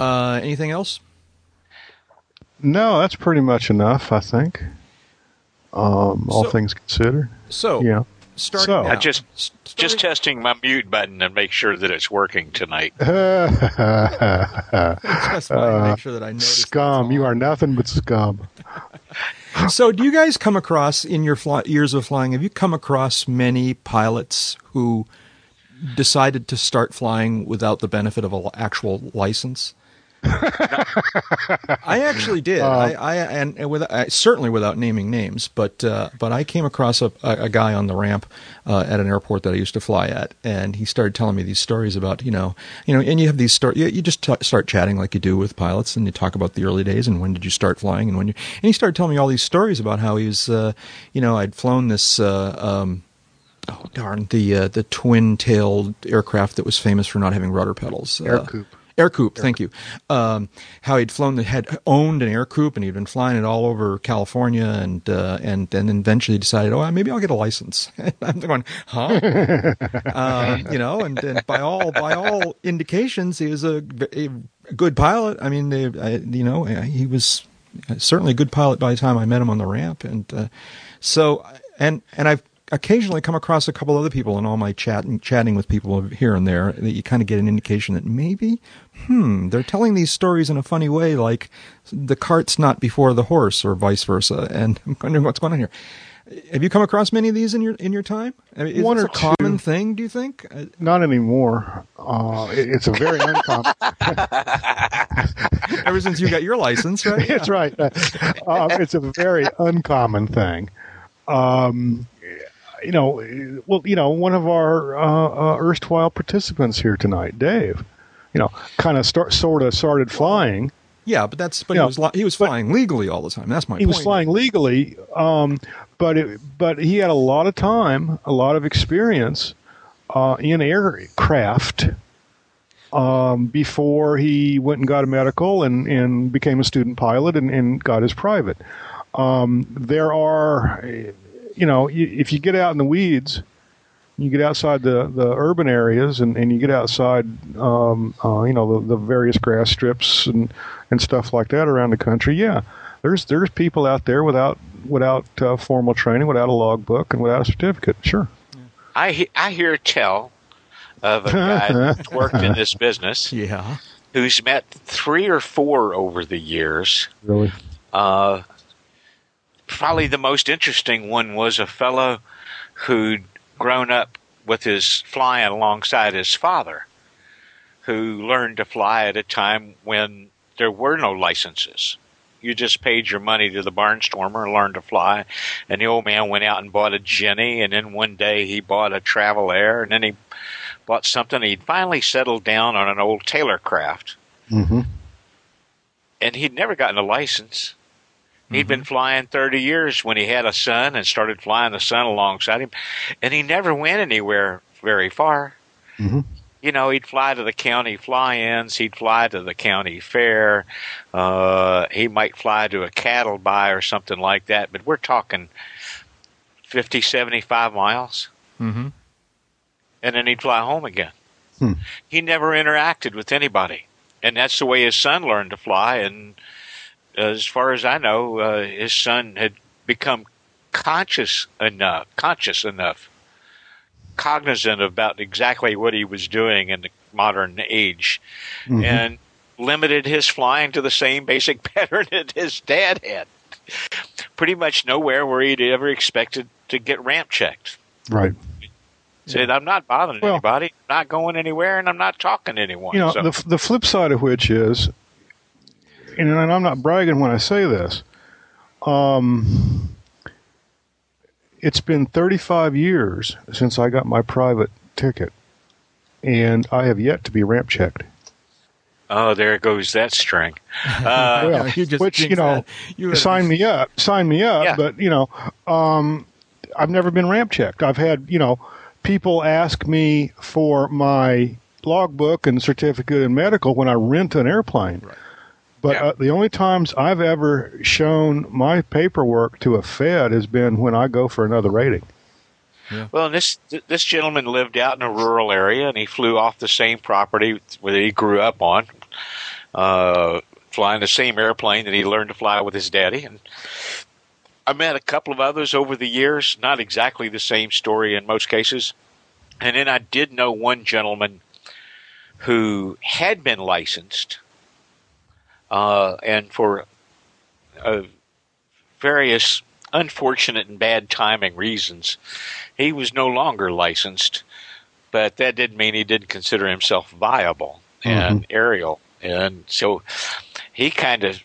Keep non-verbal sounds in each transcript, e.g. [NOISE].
Uh, anything else? No, that's pretty much enough, I think. Um, all So- things considered. So, Yeah. starting So- now. I just S- just testing my mute button and make sure that it's working tonight. [LAUGHS] specify and make sure that I scum. You are nothing but scum. [LAUGHS] So, do you guys come across in your fly, years of flying? Have you come across many pilots who decided to start flying without the benefit of an actual license? I actually did. I, I and, and with, I, certainly without naming names, but uh, but I came across a, a, a guy on the ramp uh, at an airport that I used to fly at, and he started telling me these stories about you know you know, and you have these stories. You, you just t- start chatting like you do with pilots, and you talk about the early days and when did you start flying, and when you and he started telling me all these stories about how he was uh, you know I'd flown this. Uh, um, Oh darn the uh, the twin tailed aircraft that was famous for not having rudder pedals. Air Uh, coupe. Ercoupe, thank you. Um, how he'd flown, the, had owned an Ercoupe, and he'd been flying it all over California, and uh, and then eventually decided, oh, maybe I'll get a license. [LAUGHS] And I'm going, huh? [LAUGHS] um, you know, and, and by all by all indications, he was a, a good pilot. I mean, they, I, you know, he was certainly a good pilot by the time I met him on the ramp, and uh, so and and I've occasionally come across a couple other people in all my chat and chatting with people here and there that you kind of get an indication that maybe hmm they're telling these stories in a funny way like the cart's not before the horse or vice versa and [LAUGHS] i'm wondering what's going on here have you come across many of these in your in your time I mean, is One or a common two. thing do you think Uh, Not anymore. Uh, it- it's a very uncommon. [LAUGHS] [LAUGHS] ever since you got your license right It's right. Uh, um, it's a very uncommon thing. Um, you know, well, you know, one of our uh, uh, erstwhile participants here tonight, Dave, you know, kind of start sort of started flying. yeah but that's but Yeah, he was li- he was flying legally all the time that's my He point was flying legally, um, but it, but he had a lot of time, a lot of experience uh, in aircraft um, before he went and got a medical and, and became a student pilot and, and got his private. Um, there are, you know, if you get out in the weeds, you get outside the, the urban areas and, and you get outside, um, uh, you know, the, the various grass strips and, and stuff like that around the country. Yeah, there's there's people out there without without uh, formal training, without a logbook, and without a certificate. Sure. I he- I hear tell of a guy that's [LAUGHS] worked in this business yeah who's met three or four over the years. Really. Uh, probably the most interesting one was a fellow who'd grown up with his flying alongside his father, who learned to fly at a time when there were no licenses. You just paid your money to the barnstormer and learned to fly. And the old man went out and bought a Jenny, and then one day he bought a Travel Air, and then he bought something. He'd finally settled down on an old Taylorcraft Mm-hmm. and he'd never gotten a license. He had been flying 30 years when he had a son and started flying the son alongside him, and he never went anywhere very far. Mhm. You know, he'd fly to the county fly-ins, he'd fly to the county fair, uh, he might fly to a cattle buy or something like that, but we're talking 50, 75 miles, mm-hmm. and then he'd fly home again. Hmm. He never interacted with anybody, and that's the way his son learned to fly, and as far as I know, uh, his son had become conscious enough, conscious enough, cognizant about exactly what he was doing in the modern age, Mhm. and limited his flying to the same basic [LAUGHS] pattern that his dad had. Pretty much nowhere where he'd ever expected to get ramp checked. Right. Said, "I'm not bothering Well- anybody, I'm not going anywhere, and I'm not talking to anyone." You know, So- the the flip side of which is, and, and I'm not bragging when I say this. Um, it's been 35 years since I got my private ticket, and I have yet to be ramp checked. oh, there goes that string. [LAUGHS] Uh, Well, you just which you know. You sign me up, sign me up. Yeah. But you know, um, I've never been ramp checked. I've had you know people ask me for my logbook and certificate and medical when I rent an airplane. Right. But Yeah. uh, the only times I've ever shown my paperwork to a Fed has been when I go for another rating. Well, and this this gentleman lived out in a rural area, and he flew off the same property where he grew up on. uh, flying the same airplane that he learned to fly with his daddy. And I met a couple of others over the years, not exactly the same story in most cases. And then I did know one gentleman who had been licensed, uh, and for uh, various unfortunate and bad timing reasons, he was no longer licensed. But that didn't mean he didn't consider himself viable and Mm-hmm. aerial. And so he kind of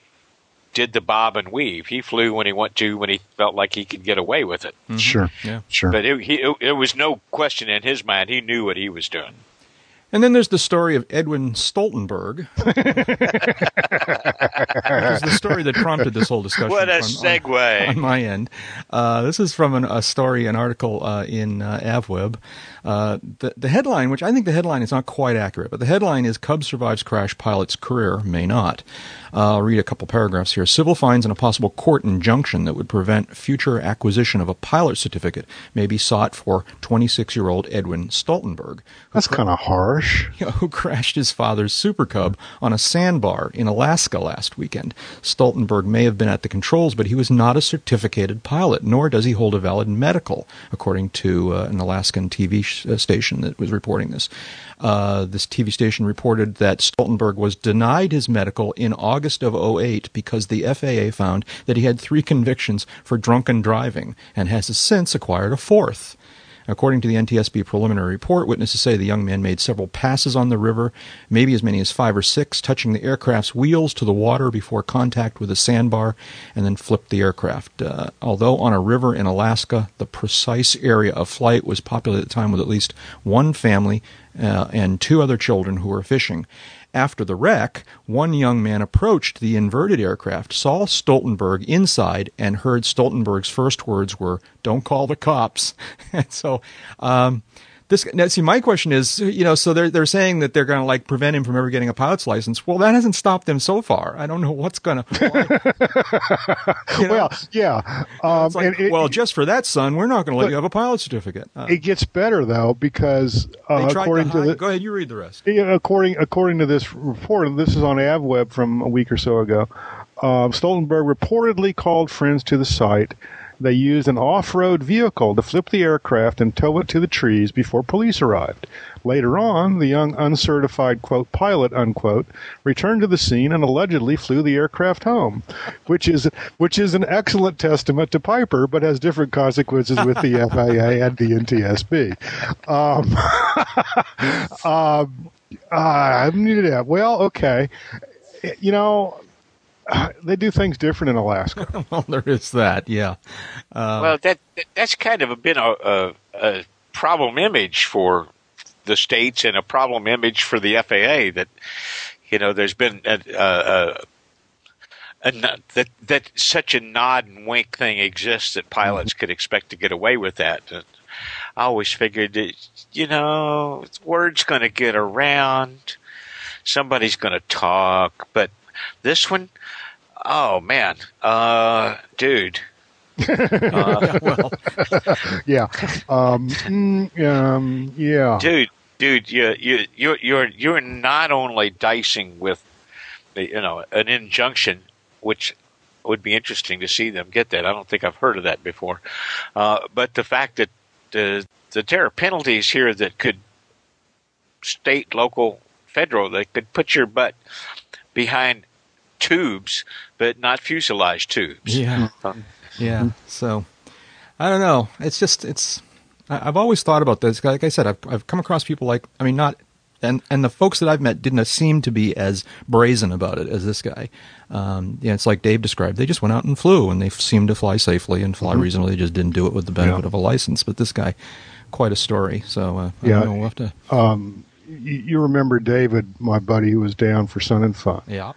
did the bob and weave. He flew when he went to when he felt like he could get away with it. Sure. Yeah. Sure. But it, he, it, it was no question in his mind. He knew what he was doing. And then there's the story of Edwin Stoltenberg. which is the story that prompted this whole discussion. What a on- on- segue. On, my end. Uh, this is from an, a story, an article uh, in uh, AvWeb. Uh, the, the headline, which I think the headline is not quite accurate, but the headline is Cub survives crash, pilot's career may not. Uh, I'll read a couple paragraphs here. Civil fines and a possible court injunction that would prevent future acquisition of a pilot certificate may be sought for 26 year old Edwin Stoltenberg, That's kind of harsh. [LAUGHS] who crashed his father's Super Cub on a sandbar in Alaska last weekend. Stoltenberg may have been at the controls, but he was not a certificated pilot, nor does he hold a valid medical, according to uh, an Alaskan TV uh, station that was reporting this. Uh, this TV station reported that Stoltenberg was denied his medical in August of 08 because the FAA found that he had three convictions for drunken driving and has since acquired a fourth. According to the NTSB preliminary report, witnesses say the young man made several passes on the river, maybe as many as five or six, touching the aircraft's wheels to the water before contact with a sandbar, and then flipped the aircraft. Uh, although on a river in Alaska, the precise area of flight was populated at the time with at least one family uh, and two other children who were fishing. After the wreck, one young man approached the inverted aircraft, saw Stoltenberg inside, and heard Stoltenberg's first words were, "Don't call the cops." [LAUGHS] and so, um, this now, see, my question is, you know, so they're they're saying that they're going to like prevent him from ever getting a pilot's license. Well, that hasn't stopped them so far. I don't know what's going [LAUGHS] to. Well, yeah. Um, like, it, well, just for that, son, we're not going to let you have a pilot certificate. Uh, it gets better though because uh, according to hide- the go ahead, you read the rest. According according to this report, this is on AvWeb from a week or so ago. Um, Stoltenberg reportedly called friends to the site. They used an off-road vehicle to flip the aircraft and tow it to the trees before police arrived. Later on, the young uncertified quote pilot unquote returned to the scene and allegedly flew the aircraft home, which is which is an excellent testament to Piper, but has different consequences with the [LAUGHS] FAA and the NTSB. Um, [LAUGHS] um, uh, yeah, well, okay. You know, [SIGHS] they do things different in Alaska. [LAUGHS] Well, there is that. Yeah. Uh, well, that, that that's kind of been a, a, a problem image for the states and a problem image for the FAA that you know there's been a, a, a, a that that such a nod and wink thing exists that pilots could expect to get away with that. And I always figured that you know word's going to get around, somebody's going to talk, but this one, oh man, uh, dude. [LAUGHS] yeah, well, yeah. Um, mm, um, yeah. dude, dude, you you you you're you're not only dicing with, you know, an injunction, which would be interesting to see them get that. I don't think I've heard of that before, uh, but the fact that the the there are penalties here that could state, local, federal, that could put your butt behind tubes, but not fuselage tubes. yeah. Uh, Yeah. So I don't know. It's just it's. I- I've always thought about this. Like I said, I've I've come across people like I mean not. And, and the folks that I've met didn't seem to be as brazen about it as this guy. Um, yeah, it's like Dave described. They just went out and flew, and they seemed to fly safely and fly reasonably. They just didn't do it with the benefit Yeah. of a license. But this guy, quite a story. So uh, I Yeah. don't know. We'll have to. You, you remember David, my buddy who was down for Sun and Fun. Yeah.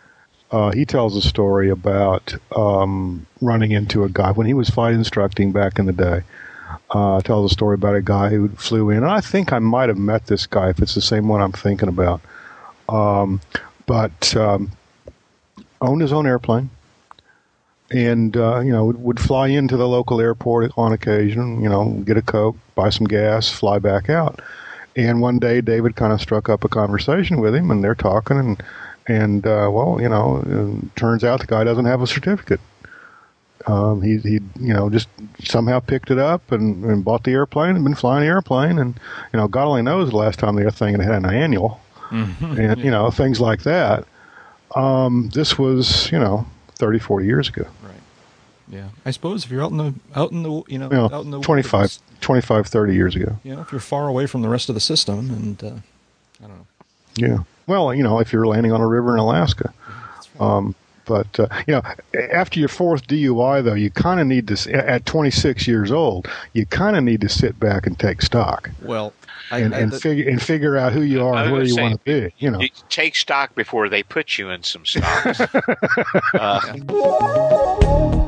Uh, he tells a story about um, running into a guy when he was flight instructing back in the day. Uh, tells a story about a guy who flew in, and I think I might have met this guy if it's the same one I'm thinking about. Um, but um, owned his own airplane, and uh, you know would, would fly into the local airport on occasion. You know, get a coke, buy some gas, fly back out. And one day, David kind of struck up a conversation with him, and they're talking, and And uh, well, you know, turns out the guy doesn't have a certificate. Um, he he you know just somehow picked it up and, and bought the airplane and been flying the airplane and you know God only knows the last time the thing had had an annual and you know things like that. Um, this was you know 30, 40 years ago. Right. Yeah. I suppose if you're out in the out in the you know You know, out in the 25, woods, 25, 30 years ago. you know if you're far away from the rest of the system and uh, I don't know. Yeah. Well, you know, if you're landing on a river in Alaska. Um, but, uh, you know, after your fourth DUI, though, you kind of need to, at 26 years old, you kind of need to sit back and take stock Well, I, and, I, and, the- figure, and figure out who you are and where you saying, want to be, you know. You take stock before they put you in some stocks. [LAUGHS] uh, [LAUGHS]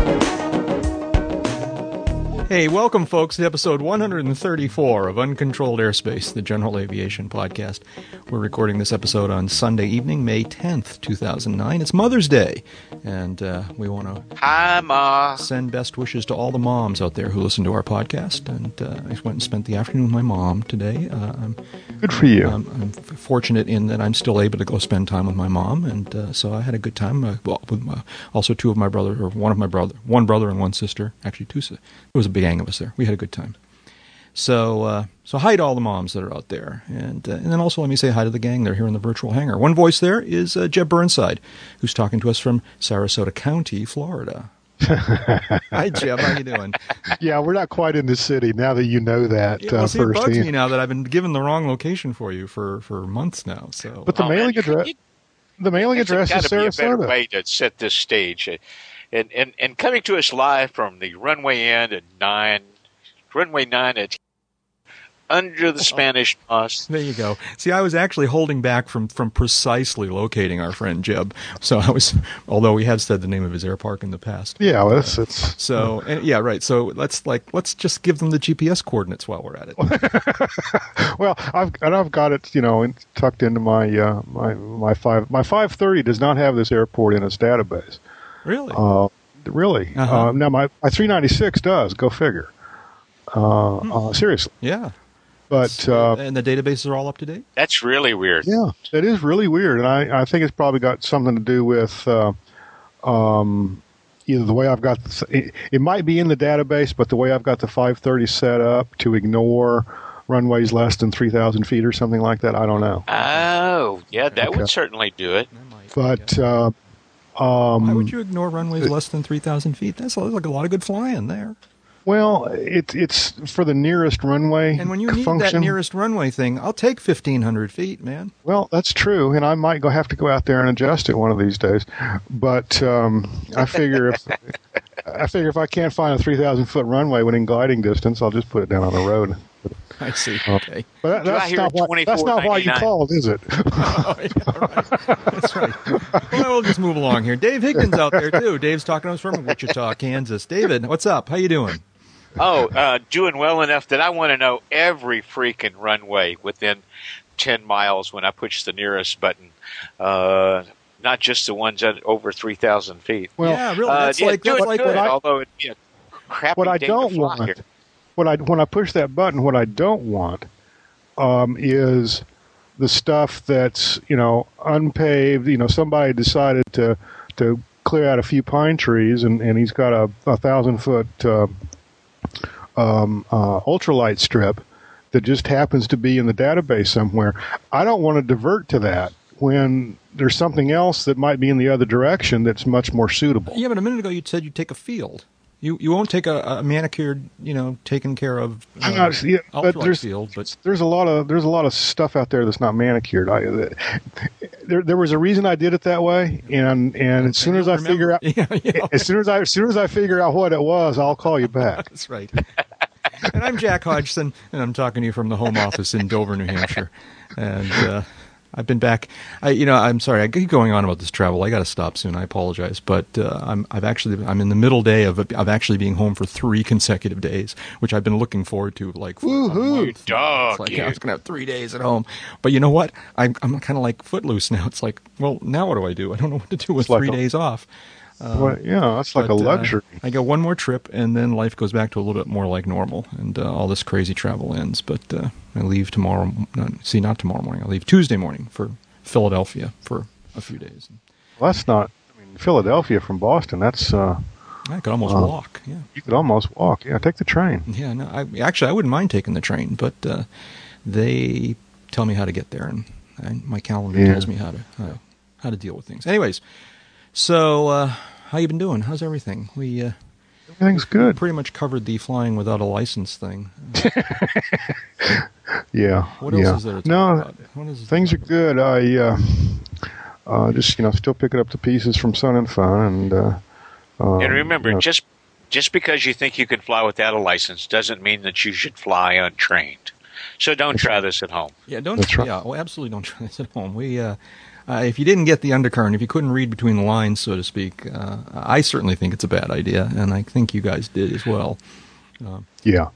Hey, welcome, folks, to episode 134 of Uncontrolled Airspace, the General Aviation Podcast. We're recording this episode on Sunday evening, May 10th, 2009. It's Mother's Day, and uh, we want to Hi, Ma. send best wishes to all the moms out there who listen to our podcast. And uh, I went and spent the afternoon with my mom today. Uh, I'm, Good for you. um, I'm fortunate in that I'm still able to go spend time with my mom, and uh, so I had a good time. Uh, well, with my, also two of my brother, or one of my brother, one brother and one sister. Actually, two. si- It was a big gang of us there. We had a good time. So, uh, so hi to all the moms that are out there, and uh, and then also let me say hi to the gang. They're here in the virtual hangar. One voice there is uh, Jeb Burnside, who's talking to us from Sarasota County, Florida. [LAUGHS] hi, Jeb. How you doing? yeah, we're not quite in the city now that you know that Yeah, well, uh, see, it bugs firsthand. me now that I've been given the wrong location for you for, for months now. So, But the Oh, mailing you- address, you- the mailing address got is to be a better way to set this stage. And, and, and coming to us live from the runway end at 9, runway 9 at under the Spanish moss. There you go. See, I was actually holding back from, from precisely locating our friend Jeb. So I was, although we have said the name of his air park in the past. Yeah, well, it's, it's So and, yeah, right. So let's like let's just give them the GPS coordinates while we're at it. [LAUGHS] Well, I've and I've got it, you know, in- tucked into my uh, my my five my five thirty does not have this airport in its database. Really? Uh, really? Uh-huh. Uh, now my my three ninety six does. Go figure. Uh, uh, seriously, yeah. but uh, and the databases are all up to date. That's really weird. yeah, that is really weird, and I I think it's probably got something to do with. Uh, um, Either the way I've got the, it, it might be in the database, but the way I've got the 530 set up to ignore runways less than 3,000 feet or something like that, I don't know. Oh, yeah, that Okay. would certainly do it. But uh, um, why would you ignore runways less than three thousand feet? That's like a lot of good flying there. Well, it, it's for the nearest runway And when you need function. that nearest runway thing, I'll take fifteen hundred feet, man. well, that's true, and I might go have to go out there and adjust it one of these days. But um, I figure if [LAUGHS] I figure if I can't find a three thousand foot runway within gliding distance, I'll just put it down on the road. [LAUGHS] I see. Oh. Okay. But that, that's not why, that's not why you called, is it? [LAUGHS] Oh, yeah, right. That's right. Well, we'll just move along here. Dave Higgins out there too. Dave's talking to us from Wichita, Kansas. David, what's up? How you doing? Oh, uh, doing well enough that I want to know every freaking runway within 10 miles when I push the nearest button. Uh, not just the ones at over 3,000 feet. Well, yeah, really. Uh, That's yeah, like do that's like good, what I, although it'd be a crappy what I day don't to fly want, here. What I when I push that button, what I don't want um, is the stuff that's you know unpaved. You know, somebody decided to to clear out a few pine trees, and, and he's got a, a thousand foot uh, um, uh, ultralight strip that just happens to be in the database somewhere. I don't want to divert to that when there's something else that might be in the other direction that's much more suitable. Yeah, but a minute ago you said you'd take a field. You you won't take a, a manicured, you know, taken care of uh, I'm not- yeah, but there's field, but there's a lot of there's a lot of stuff out there that's not manicured. I, there there was a reason I did it that way, and and as soon as I figure out [LAUGHS] yeah, yeah, as soon as I as soon as I figure out what it was, I'll call you back. [LAUGHS] that's right. and I'm Jack Hodgson, and I'm talking to you from the home office in Dover, New Hampshire, and uh, I've been back. I, you know, I'm sorry. I keep going on about this travel. I got to stop soon. I apologize, but uh, I'm I've actually I'm in the middle day of of actually being home for three consecutive days, which I've been looking forward to. Like, for a Woohoo. Dog, It's like you. I was gonna have three days at home, but you know what? I'm I'm kind of like footloose now. [LAUGHS] It's like, well, now what do I do? I don't know what to do with like three a- days off. well, yeah, that's like a But, uh, luxury. I got one more trip, and then life goes back to a little bit more like normal, and uh, all this crazy travel ends. But uh, I leave tomorrow. See, not tomorrow morning. I leave Tuesday morning for Philadelphia for a few days. well, that's not. I mean, Philadelphia from Boston. That's uh, I could almost Wow. walk. Yeah, you could almost walk. Yeah, take the train. yeah. No, I, actually, I wouldn't mind taking the train, but uh, they tell me how to get there, and, and my calendar Yeah. tells me how to how, how to deal with things. Anyways, so uh, how you been doing? How's everything? We uh, Everything's good. pretty much covered the flying without a license thing. [LAUGHS] Yeah. What else yeah. is there to talk no, about? What is things are good. I uh, uh, just you know still picking up the pieces from Sun and Fun, and uh, um, and remember, you know, just just because you think you can fly without a license doesn't mean that you should fly untrained. So don't try this at home. Yeah, don't. That's right. Yeah, well, absolutely don't try [LAUGHS] this at home. We, uh, uh, if you didn't get the undercurrent, if you couldn't read between the lines, so to speak, uh, I certainly think it's a bad idea, and I think you guys did as well. yeah,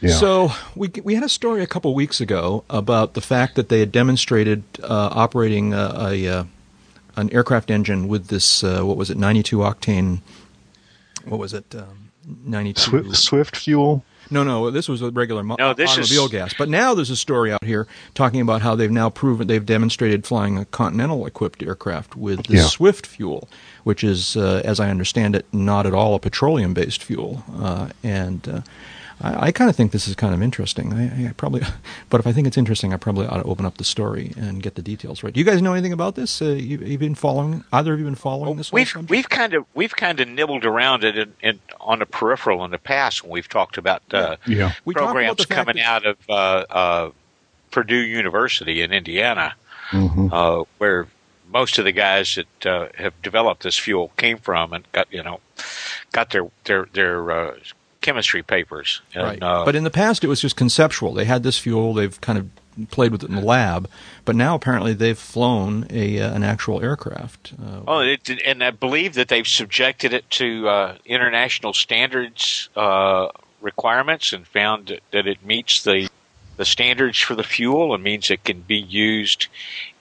yeah. So we we had a story a couple weeks ago about the fact that they had demonstrated uh, operating a, a uh, an aircraft engine with this uh, what was it 92 octane what was it um, 92 Swift, Swift fuel. No, no, this was a regular mo- No, this automobile is- gas. But now there's a story out here talking about how they've now proven they've demonstrated flying a Continental equipped aircraft with the Yeah. Swift fuel, which is, uh, as I understand it, not at all a petroleum based fuel. Uh, and uh, I, I kind of think this is kind of interesting. I, I probably, [LAUGHS] but if I think it's interesting, I probably ought to open up the story and get the details right. Do you guys know anything about this? Uh, you, you've been following? Either of you been following this? We've subject? we've kind of we've kind of nibbled around it in, in, on the peripheral in the past when we've talked about uh, Yeah. We talked about programs the coming that- out of uh, uh, Purdue University in Indiana, hmm uh, where most of the guys that uh, have developed this fuel came from and got you know got their their their uh, chemistry papers. And, Right. uh, but in the past, it was just conceptual. They had this fuel. They've kind of played with it in the lab, but now apparently they've flown a uh, an actual aircraft. Uh, Oh, it, and I believe that they've subjected it to uh, international standards uh, requirements and found that, that it meets the the standards for the fuel and means it can be used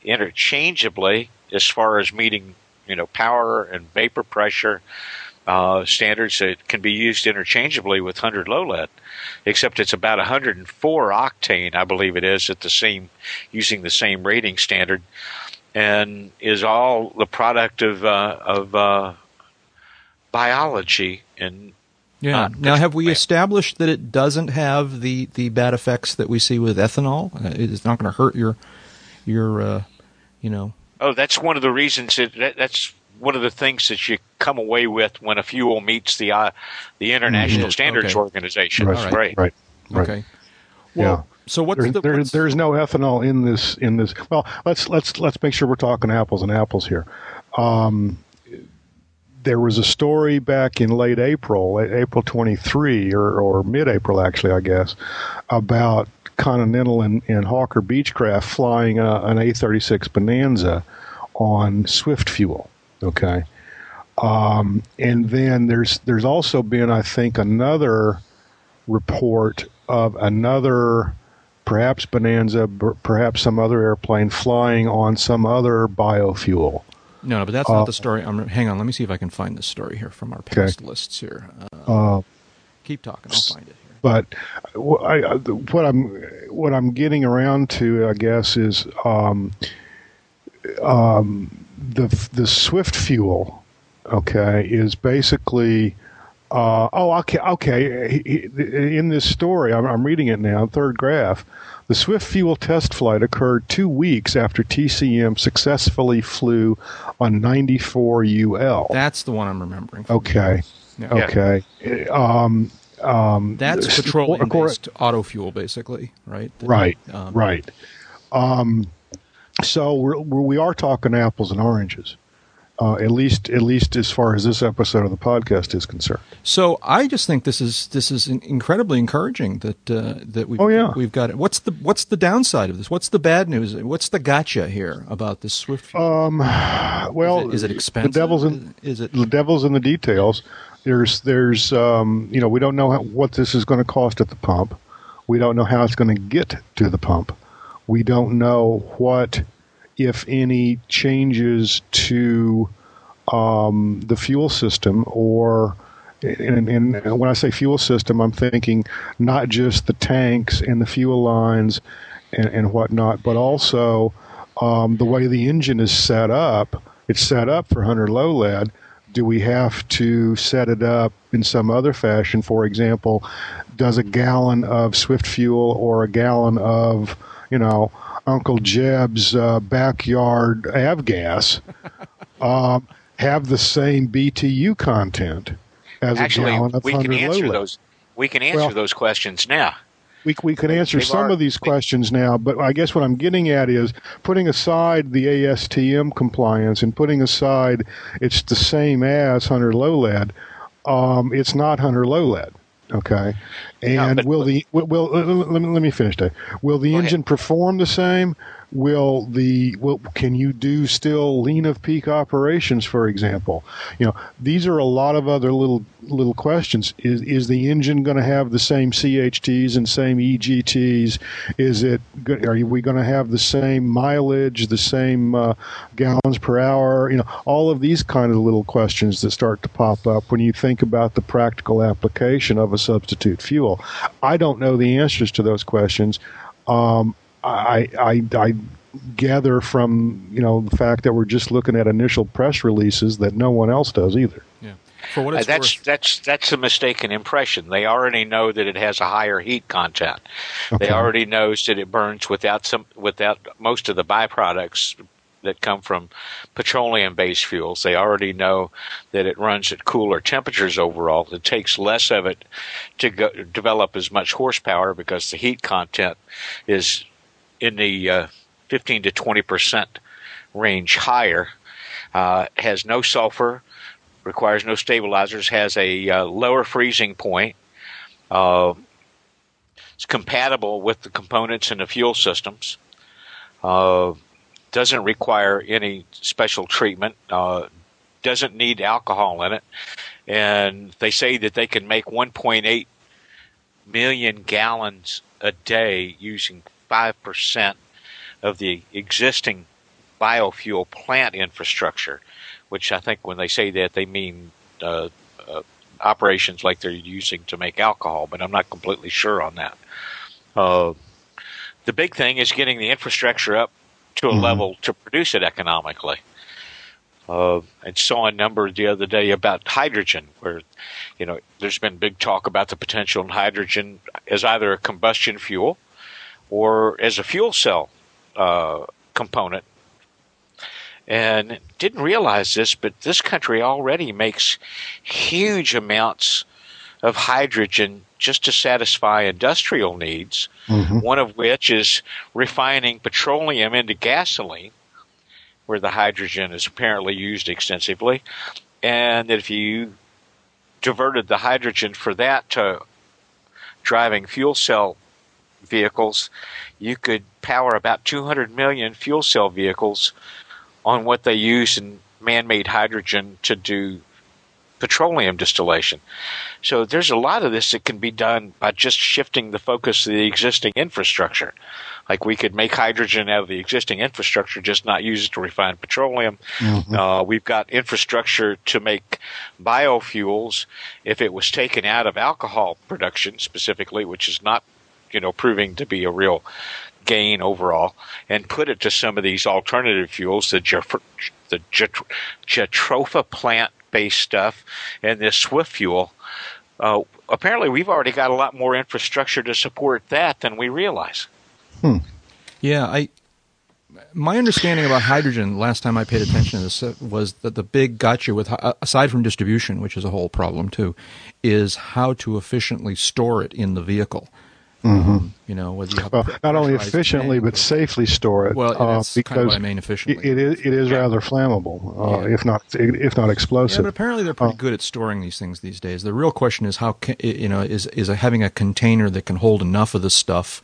interchangeably as far as meeting you know power and vapor pressure uh, standards that can be used interchangeably with 100 low lead, except it's about 104 octane, I believe it is, at the same using the same rating standard and is all the product of uh, of uh, biology and yeah. now, have we established that it doesn't have the, the bad effects that we see with ethanol? Uh, it's not going to hurt your your uh, you know. oh that's one of the reasons that, that that's one of the things that you come away with when a fuel meets the uh, the International Mhm. Standards Okay. Organization Right, All right. right, right. Okay. Well, so what's There's, the there, what's- there's no ethanol in this in this. Well, let's let's let's make sure we're talking apples and apples here. Um, there was a story back in late April, April 23 or, or mid-April actually, I guess, about Continental and, and Hawker Beechcraft flying a, an A36 Bonanza on Swift fuel. Okay, um, and then there's there's also been, I think, another report of another perhaps Bonanza, perhaps some other airplane flying on some other biofuel. no, no, but that's uh, not the story. I'm, hang on, let me see if I can find this story here from our past lists here. Uh, Uh, keep talking, I'll find it here. but I, I- what I'm what I'm getting around to, I guess, is um, um, the the Swift fuel. Okay, is basically. Uh, oh, okay, okay. In this story, I'm, I'm reading it now. Third graph. The Swift fuel test flight occurred two weeks after TCM successfully flew on 94 UL. That's the one I'm remembering. Okay. Yeah. Okay. Um, um, That's s- petroleum accor- based auto fuel, basically, right? Right. Um, right. Um, so we're, we're, talking apples and oranges. Uh, at least, at least as far as this episode of the podcast is concerned. So I just think this is this is incredibly encouraging that uh, that we oh, yeah. we've got it. What's the what's the downside of this? What's the bad news? What's the gotcha here about this Swift? Fuel? Um, well, is it, is it expensive? The devil's in is it the devil's in the details. There's there's um, you know we don't know how, what this is going to cost at the pump. We don't know how it's going to get to the pump. We don't know what if any changes to um, the fuel system or and, and, when I say fuel system, I'm thinking not just the tanks and the fuel lines and, and whatnot, but also um, the way the engine is set up. It's set up for 100 low lead. Do we have to set it up in some other fashion? For example, does a gallon of Swift fuel or a gallon of, you know, Uncle Jeb's uh, backyard avgas [LAUGHS] um, have the same BTU content as Actually, a gallon of we can answer those. We can answer well, those questions now. We, we can answer They've some already, of these questions now, but I guess what I'm getting at is putting aside the ASTM compliance and putting aside it's the same as hundred low lead. Um, it's not hundred low lead. Okay, and but, will the will, will let, me, let me finish that. Will the engine ahead. perform the same? Will the will can you do still lean of peak operations for example? You know these are a lot of other little little questions. Is is the engine going to have the same CHTs and same EGTs is it are we going to have the same mileage the same uh, gallons per hour? You know all of these kind of little questions that start to pop up when you think about the practical application of a substitute fuel. I don't know the answers to those questions. Um, I, I, I gather from you know the fact that we're just looking at initial press releases that no one else does either. Yeah. For what it's uh, that's worth. that's that's a mistaken impression. They already know that it has a higher heat content. Okay. They already knows that it burns without some without most of the byproducts that come from petroleum based fuels. They already know that it runs at cooler temperatures overall. It takes less of it to go, develop as much horsepower because the heat content is in the uh, 15 to 20 percent range higher. Uh, has no sulfur, requires no stabilizers, has a uh, lower freezing point. Uh, it's compatible with the components in the fuel systems. Uh, doesn't require any special treatment. Uh, doesn't need alcohol in it, and they say that they can make 1.8 million gallons a day using 5% of the existing biofuel plant infrastructure, which I think when they say that, they mean uh, uh, operations like they're using to make alcohol, but I'm not completely sure on that. Uh, the big thing is getting the infrastructure up to a mm-hmm. level to produce it economically. Uh, I saw a number the other day about hydrogen, where you know there's been big talk about the potential in hydrogen as either a combustion fuel or as a fuel cell uh, component. And didn't realize this, but this country already makes huge amounts of hydrogen just to satisfy industrial needs, mm-hmm. one of which is refining petroleum into gasoline, where the hydrogen is apparently used extensively. And that if you diverted the hydrogen for that to driving fuel cell vehicles, you could power about 200 million fuel cell vehicles on what they use in man-made hydrogen to do petroleum distillation. So there's a lot of this that can be done by just shifting the focus of the existing infrastructure. Like we could make hydrogen out of the existing infrastructure, just not use it to refine petroleum. Mm-hmm. Uh, we've got infrastructure to make biofuels if it was taken out of alcohol production specifically, which is not you know, proving to be a real gain overall, and put it to some of these alternative fuels, the the jatropha plant based stuff, and this Swift fuel. Uh, apparently, we've already got a lot more infrastructure to support that than we realize. Hmm. Yeah, I. My understanding about hydrogen last time I paid attention to this uh, was that the big gotcha with uh, aside from distribution, which is a whole problem too, is how to efficiently store it in the vehicle Um, you know, whether you have Well, not only efficiently tank but or- safely store it. Well, and uh, that's kind of because what I mean efficiently. it, it is it is Yeah. rather flammable, uh, Yeah. if not if not Yeah, explosive. but apparently they're pretty good at storing these things these days. The real question is how ca- you know is is having a container that can hold enough of this stuff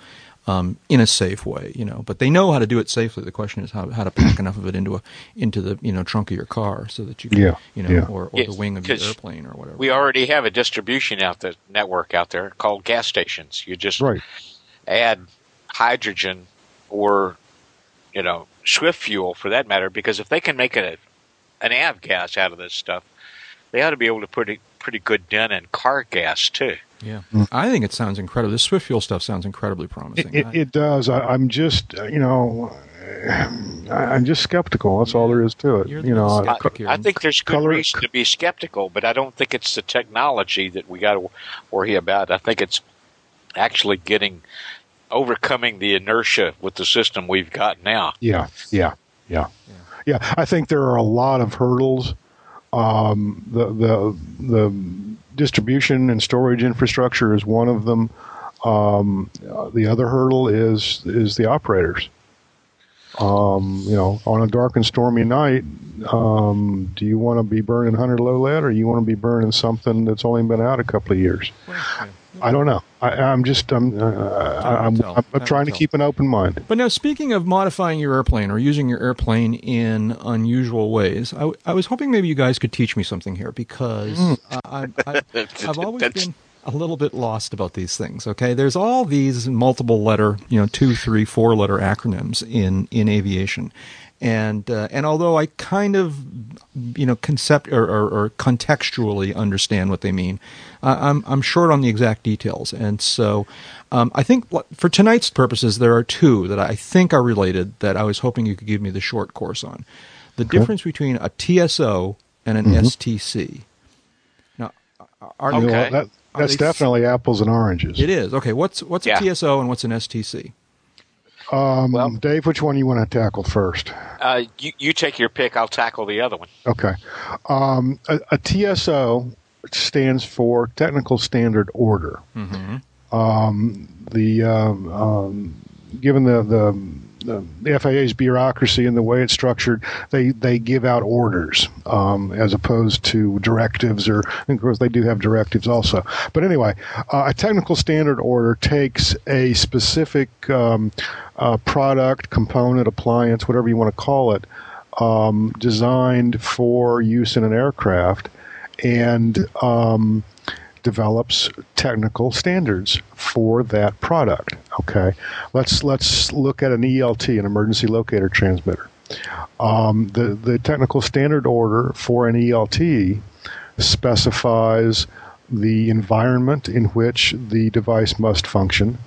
um, in a safe way. You know, but they know how to do it safely. The question is how how to pack enough of it into a into the you know trunk of your car so that you can Yeah, you know yeah. or, or Yes, the wing of your 'cause airplane or whatever. We already have a distribution out the network out there called gas stations. You just right. add hydrogen or you know swift fuel for that matter because if they can make a an av gas out of this stuff they ought to be able to put a pretty good dent in car gas too yeah, I think it sounds incredible. This Swift fuel stuff sounds incredibly promising. It, it, it does. I, I'm just uh, you know. [SIGHS] I- I'm just skeptical. That's all there is to it. You're You know, I- I, skeptic here. I think there's good Color- reason to be skeptical but i don't think it's the technology that we got to worry about i think it's actually getting overcoming the inertia with the system we've got now Yeah, yeah, yeah, yeah. I think there are a lot of hurdles. Um, the the the distribution and storage infrastructure is one of them. Um, the other hurdle is is the operators. Um, you know, on a dark and stormy night, um, do you want to be burning 100 low lead or you want to be burning something that's only been out a couple of years? I don't know. I, I'm just I'm uh, I'm. I'm, I'm trying to keep an open mind. But now, speaking of modifying your airplane or using your airplane in unusual ways, I, I was hoping maybe you guys could teach me something here because I, I, I, [LAUGHS] I've always been a little bit lost about these things. Okay, there's all these multiple letter, you know, two, three, four letter acronyms in in aviation, and uh, and although I kind of you know concept or, or, or contextually understand what they mean, uh, I'm I'm short on the exact details, and so um, I think for tonight's purposes there are two that I think are related that I was hoping you could give me the short course on. The difference between a TSO and an STC. Now, are You know, Okay. that, Are that's they- definitely apples and oranges. it is okay. What's what's a TSO and what's an STC? Um, Well- Dave, which one you want to tackle first? uh, you, you take your pick i'll tackle the other one Okay. Um, a, a TSO stands for Technical Standard Order. Um, the um, um, given the, the the the FAA's bureaucracy and the way it's structured, they they give out orders um, as opposed to directives, or of course they do have directives also. But anyway, uh, a technical standard order takes a specific um, uh, product, component, appliance, whatever you want to call it, um, designed for use in an aircraft, and um, develops technical standards for that product. Okay, let's let's look at an ELT, an emergency locator transmitter. Um, the the technical standard order for an ELT specifies the environment in which the device must function,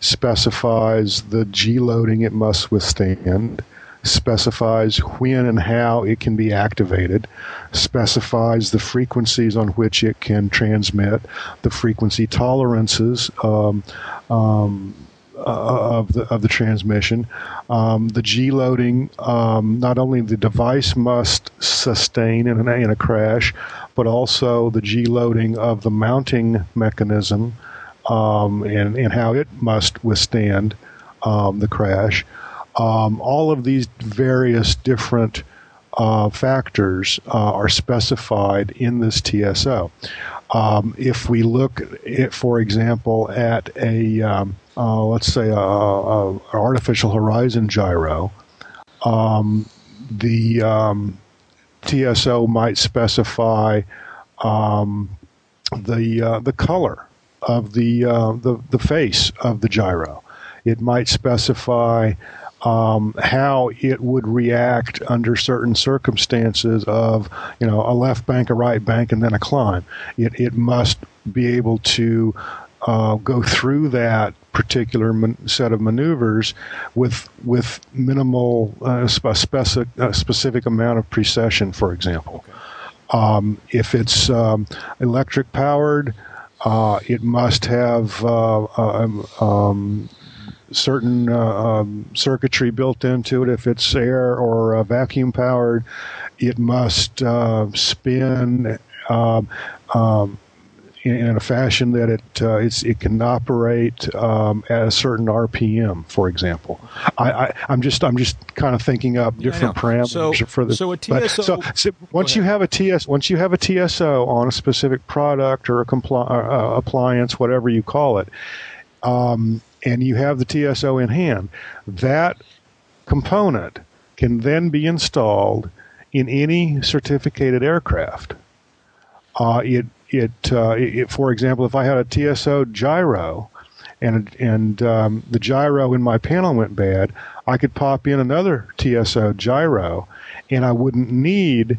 specifies the G loading it must withstand, specifies when and how it can be activated, specifies the frequencies on which it can transmit, the frequency tolerances um, um, uh, of the of the transmission. Um, the G loading, um, not only the device must sustain in, an, in a crash, but also the G loading of the mounting mechanism um, and, and how it must withstand um, the crash. Um, all of these various different uh, factors uh, are specified in this TSO. Um, if we look, at, for example, at a um, uh, let's say a, a, a artificial horizon gyro, um, the um, TSO might specify um, the uh, the color of the, uh, the the face of the gyro. It might specify um, how it would react under certain circumstances of you know a left bank, a right bank, and then a climb. It it must be able to uh, go through that particular man- set of maneuvers with with minimal uh, spe- specific uh, specific amount of precession, for example. Um, if it's um, electric powered, uh, it must have uh, um, um, certain uh, um, circuitry built into it. If it's air or uh, vacuum powered, it must uh, spin um, um, in, in a fashion that it uh, it can operate um, at a certain RPM, for example. I, I am just I'm just kind of thinking up different parameters so, for the. So a TSO. But, so, so, once you have a TS once you have a TSO on a specific product or a compli- uh, appliance, whatever you call it. And you have the TSO in hand, that component can then be installed in any certificated aircraft. Uh, it, it, uh, it, for example, if I had a TSO gyro and and um, the gyro in my panel went bad, I could pop in another TSO gyro, and I wouldn't need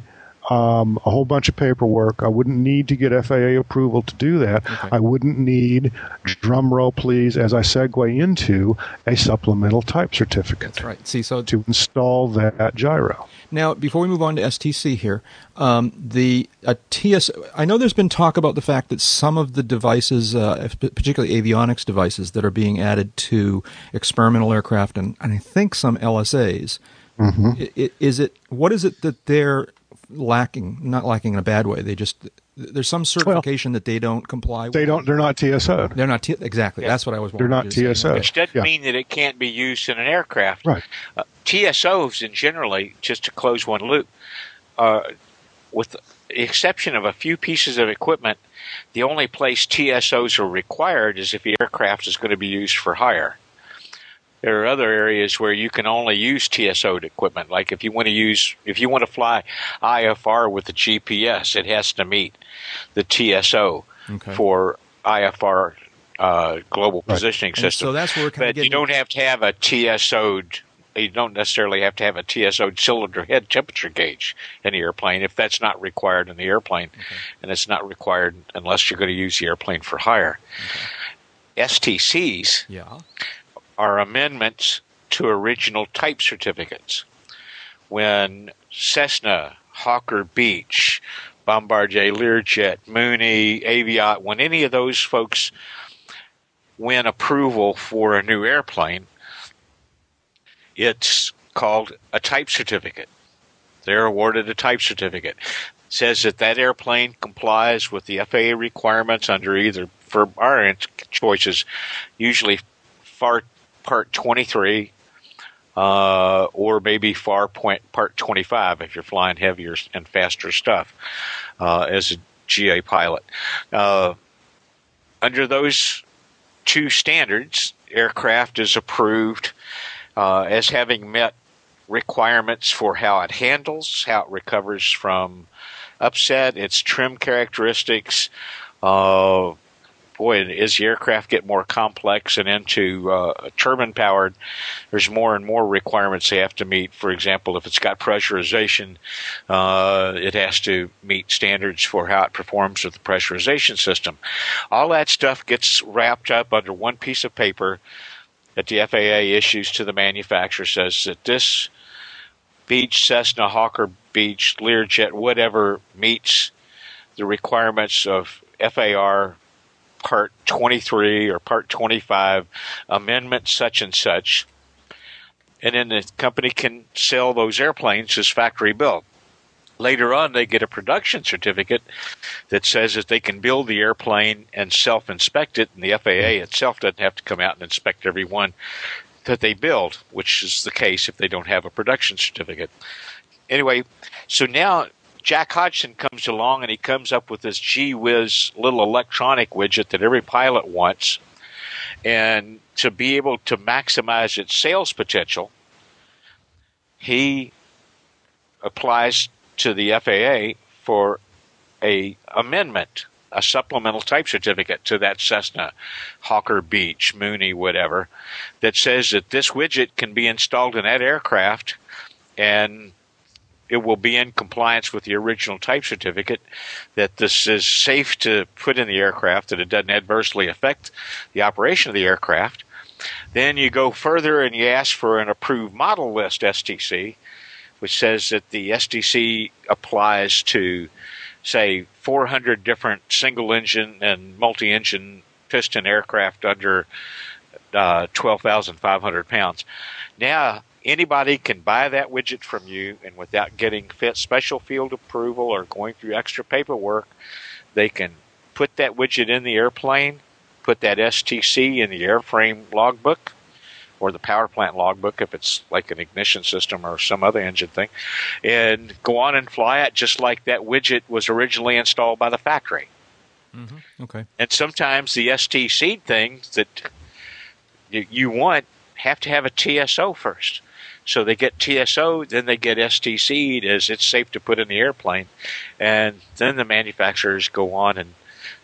um, a whole bunch of paperwork. I wouldn't need to get FAA approval to do that. Okay. I wouldn't need, drum roll please, as I segue into a supplemental type certificate. That's right. See, so to install that gyro. Now, before we move on to STC here, um, the a TS. I know there's been talk about the fact that some of the devices, uh, particularly avionics devices, that are being added to experimental aircraft and, and I think some LSAs. Mm-hmm. Is it what is it that they're lacking, not lacking in a bad way. They just there's some certification well, that they don't comply. They with. don't. They're not TSO. They're not T- exactly. Yeah. That's what I was. They're not TSO. Which doesn't yeah. mean that it can't be used in an aircraft. Right. Uh, TSOs, in generally, just to close one loop, uh, with the exception of a few pieces of equipment, the only place TSOs are required is if the aircraft is going to be used for hire. There are other areas where you can only use TSO equipment. Like if you want to use, if you want to fly IFR with the GPS, it has to meet the TSO okay. for IFR uh, global right. positioning and system. So that's where but you don't have to have a TSO. You don't necessarily have to have a TSO cylinder head temperature gauge in the airplane if that's not required in the airplane, okay. and it's not required unless you're going to use the airplane for hire. Okay. STCs yeah are amendments to original type certificates. When Cessna, Hawker Beech, Bombardier Learjet, Mooney, Aviat, when any of those folks win approval for a new airplane, it's called a type certificate. They're awarded a type certificate. It says that that airplane complies with the FAA requirements under either, for our choices, usually FAR part 23 uh, or maybe FAR point part 25 if you're flying heavier and faster stuff uh, as a GA pilot. Uh, under those two standards, aircraft is approved uh, as having met requirements for how it handles, how it recovers from upset, its trim characteristics, uh, boy, as the aircraft get more complex and into uh, turbine powered, there's more and more requirements they have to meet. For example, if it's got pressurization, uh, it has to meet standards for how it performs with the pressurization system. All that stuff gets wrapped up under one piece of paper that the FAA issues to the manufacturer says that this Beech, Cessna, Hawker Beech, Learjet, whatever meets the requirements of FAR Part 23 or Part 25, Amendment such and such. And then the company can sell those airplanes as factory built. Later on, they get a production certificate that says that they can build the airplane and self inspect it, and the FAA itself doesn't have to come out and inspect every one that they build, which is the case if they don't have a production certificate. Anyway, so now Jack Hodgson comes along and he comes up with this gee whiz little electronic widget that every pilot wants. And to be able to maximize its sales potential, he applies to the FAA for a amendment, a supplemental type certificate to that Cessna, Hawker Beech, Mooney, whatever, that says that this widget can be installed in that aircraft and it will be in compliance with the original type certificate, that this is safe to put in the aircraft, that it doesn't adversely affect the operation of the aircraft. Then you go further and you ask for an approved model list STC, which says that the STC applies to, say, 400 different single engine and multi engine piston aircraft under uh, 12,500 pounds. Now, anybody can buy that widget from you, and without getting special field approval or going through extra paperwork, they can put that widget in the airplane, put that STC in the airframe logbook or the power plant logbook if it's like an ignition system or some other engine thing, and go on and fly it just like that widget was originally installed by the factory. Mm-hmm. Okay. And sometimes the STC things that you want have to have a TSO first. So they get TSO, then they get STC'd as it's safe to put in the airplane. And then the manufacturers go on and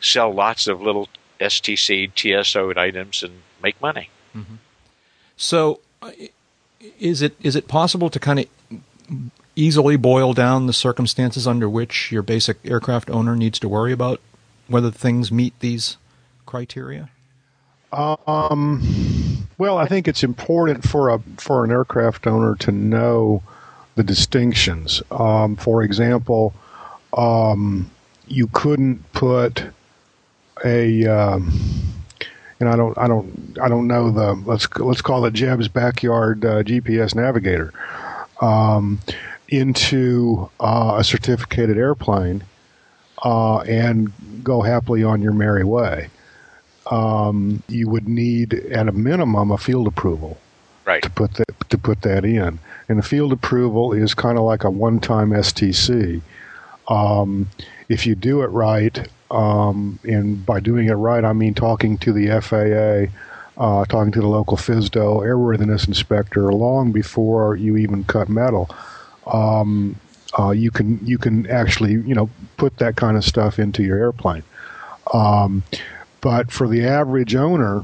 sell lots of little STC'd, TSO'd items and make money. Mm-hmm. So uh, is it is it possible to kind of easily boil down the circumstances under which your basic aircraft owner needs to worry about whether things meet these criteria? Um, well, I think it's important for a for an aircraft owner to know the distinctions. Um, for example, um, you couldn't put a um, and I don't I don't I don't know the let's let's call it Jeb's backyard uh, GPS navigator um, into uh, a certificated airplane uh, and go happily on your merry way um, you would need at a minimum a field approval right. to put that to put that in. And the field approval is kind of like a one-time STC. Um, if you do it right, um, and by doing it right, I mean talking to the FAA, uh, talking to the local FSDO airworthiness inspector long before you even cut metal. Um, uh, you can you can actually you know put that kind of stuff into your airplane. Um, but for the average owner,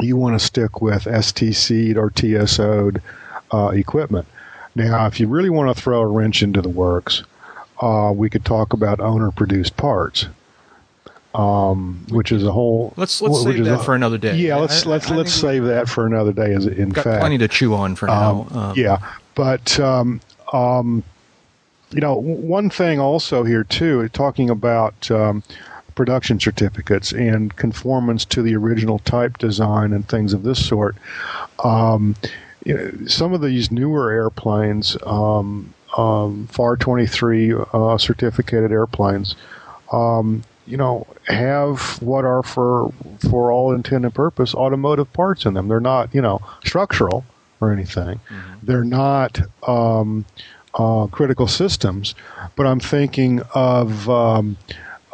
you want to stick with STC'd or TSO'd uh, equipment. Now, if you really want to throw a wrench into the works, uh, we could talk about owner produced parts. Um, which is a whole. Let's let's save that a, for another day. Yeah, let's I, let's I let's save that for another day. As in got fact, plenty to chew on for now. Um, um, yeah, but um, um, you know, one thing also here too, talking about um, production certificates and conformance to the original type design and things of this sort. Um, you know, some of these newer airplanes, um, um, FAR 23 uh, certificated airplanes, um, you know, have what are for for all intent and purpose automotive parts in them. They're not, you know, structural or anything. Mm-hmm. They're not um, uh, critical systems. But I'm thinking of um,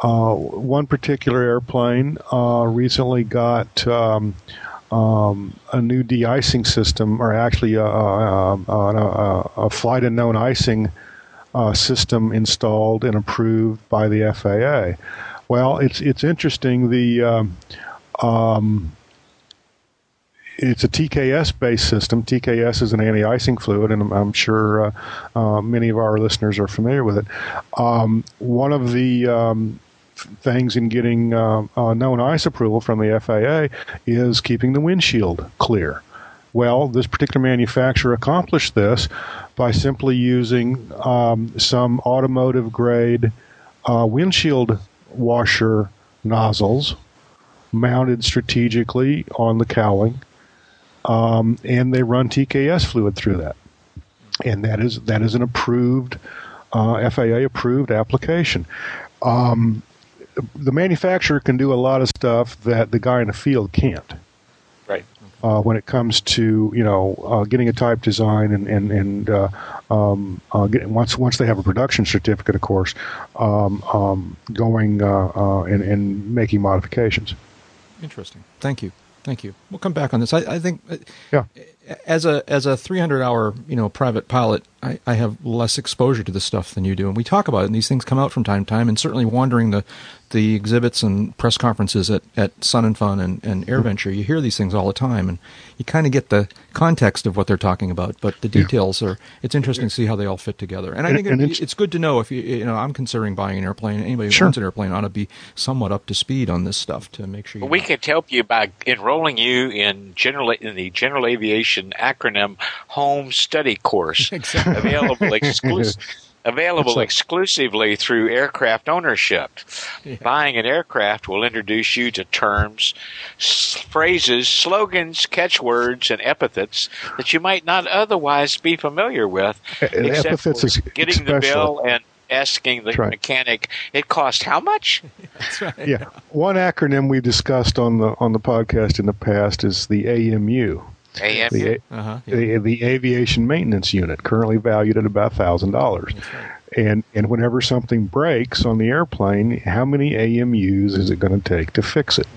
uh, one particular airplane uh, recently got um, um, a new de-icing system, or actually a, a, a, a flight unknown icing uh, system installed and approved by the FAA. Well, it's it's interesting. The um, um it's a TKS based system. TKS is an anti icing fluid, and I'm, I'm sure uh, uh, many of our listeners are familiar with it. Um, one of the um, things in getting uh, uh, known ice approval from the FAA is keeping the windshield clear. Well, this particular manufacturer accomplished this by simply using um, some automotive grade uh, windshield washer nozzles mounted strategically on the cowling, um, and they run TKS fluid through that, and that is that is an approved uh, FAA approved application. Um, the manufacturer can do a lot of stuff that the guy in the field can't. Right. Uh, when it comes to you know uh, getting a type design and and and uh, um, uh, getting, once once they have a production certificate, of course, um, um, going uh, uh, and, and making modifications. Interesting. Thank you. Thank you. We'll come back on this. I, I think, yeah. As a as a 300 hour you know private pilot, I, I have less exposure to this stuff than you do, and we talk about it. And these things come out from time to time. And certainly, wandering the the exhibits and press conferences at, at Sun and Fun and, and AirVenture, mm-hmm. you hear these things all the time, and you kind of get the context of what they're talking about. But the details yeah. are it's interesting to see how they all fit together. And I think and, it, it's, it's, good to know if you you know I'm considering buying an airplane. Anybody who sure. owns an airplane ought to be somewhat up to speed on this stuff to make sure. we can help you by enrolling you in general in the general aviation acronym Home Study Course, [LAUGHS] exactly. available [LAUGHS] exclusive available like, exclusively through aircraft ownership. Yeah. Buying an aircraft will introduce you to terms, s- phrases, slogans, catchwords, and epithets that you might not otherwise be familiar with, and except epithets for getting especially. the bill and asking the right. mechanic, "It cost how much?" [LAUGHS] That's right. Yeah. One acronym we discussed on the on the podcast in the past is the AMU, AM. the, Uh-huh. Yeah. the, the Aviation Maintenance Unit, currently valued at about thousand dollars. And and whenever something breaks on the airplane, how many AMUs is it going to take to fix it?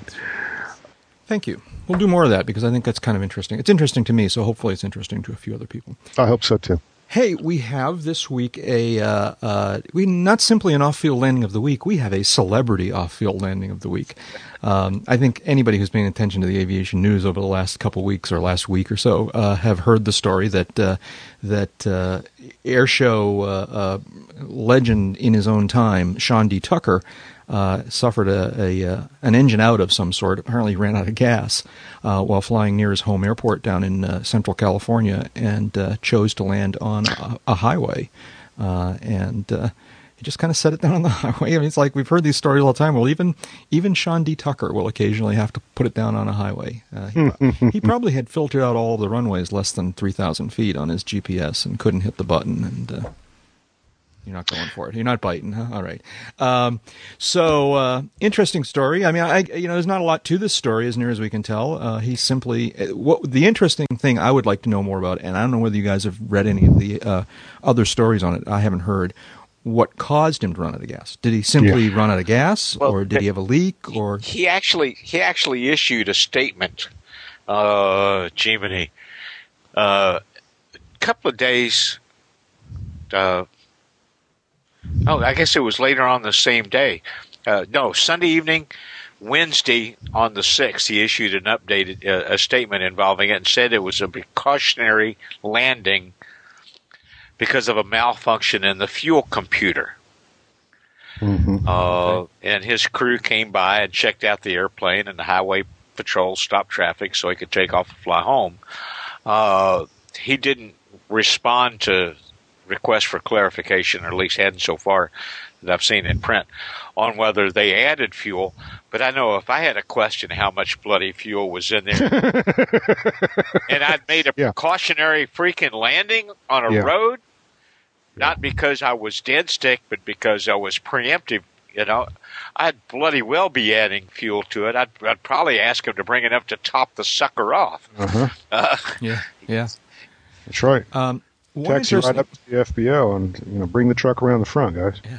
Thank you. We'll do more of that because I think that's kind of interesting. It's interesting to me, so hopefully it's interesting to a few other people. I hope so too. Hey, we have this week a uh, uh, we not simply an off-field landing of the week. We have a celebrity off-field landing of the week. Um, I think anybody who's paying attention to the aviation news over the last couple weeks or last week or so uh, have heard the story that uh, that uh, air show uh, uh, legend in his own time, Sean D. Tucker, uh, suffered a, a uh, an engine out of some sort. Apparently, ran out of gas uh, while flying near his home airport down in uh, Central California, and uh, chose to land on a, a highway. Uh, and uh, he just kind of set it down on the [LAUGHS] highway. I mean, it's like we've heard these stories all the time. Well, even even Sean D. Tucker will occasionally have to put it down on a highway. Uh, he, [LAUGHS] he probably had filtered out all the runways less than three thousand feet on his GPS and couldn't hit the button and. Uh, you're not going for it. You're not biting, huh? All right. Um, so uh, interesting story. I mean, I you know, there's not a lot to this story as near as we can tell. Uh, he simply uh, what the interesting thing I would like to know more about, and I don't know whether you guys have read any of the uh, other stories on it. I haven't heard. What caused him to run out of gas? Did he simply run out of gas, Well, or did he have a leak, or he actually he actually issued a statement. Uh, Jiminy, uh, a couple of days. Uh, oh, I guess it was later on the same day. Uh, no, Sunday evening, Wednesday on the sixth, he issued an updated uh, a statement involving it and said it was a precautionary landing because of a malfunction in the fuel computer. Uh, and his crew came by and checked out the airplane, and the highway patrol stopped traffic so he could take off and fly home. Uh, he didn't respond to requests for clarification, or at least hadn't so far that I've seen in print, on whether they added fuel. But I know if I had a question how much bloody fuel was in there, [LAUGHS] and I'd made a Yeah. precautionary freaking landing on a Yeah. road, not because I was dead stick, but because I was preemptive. You know, I'd bloody well be adding fuel to it. I'd, I'd probably ask him to bring enough to top the sucker off. Uh-huh. Uh, yeah, yeah? That's right. Um, one Taxi right up to the FBO and you know bring the truck around the front, guys. Yeah.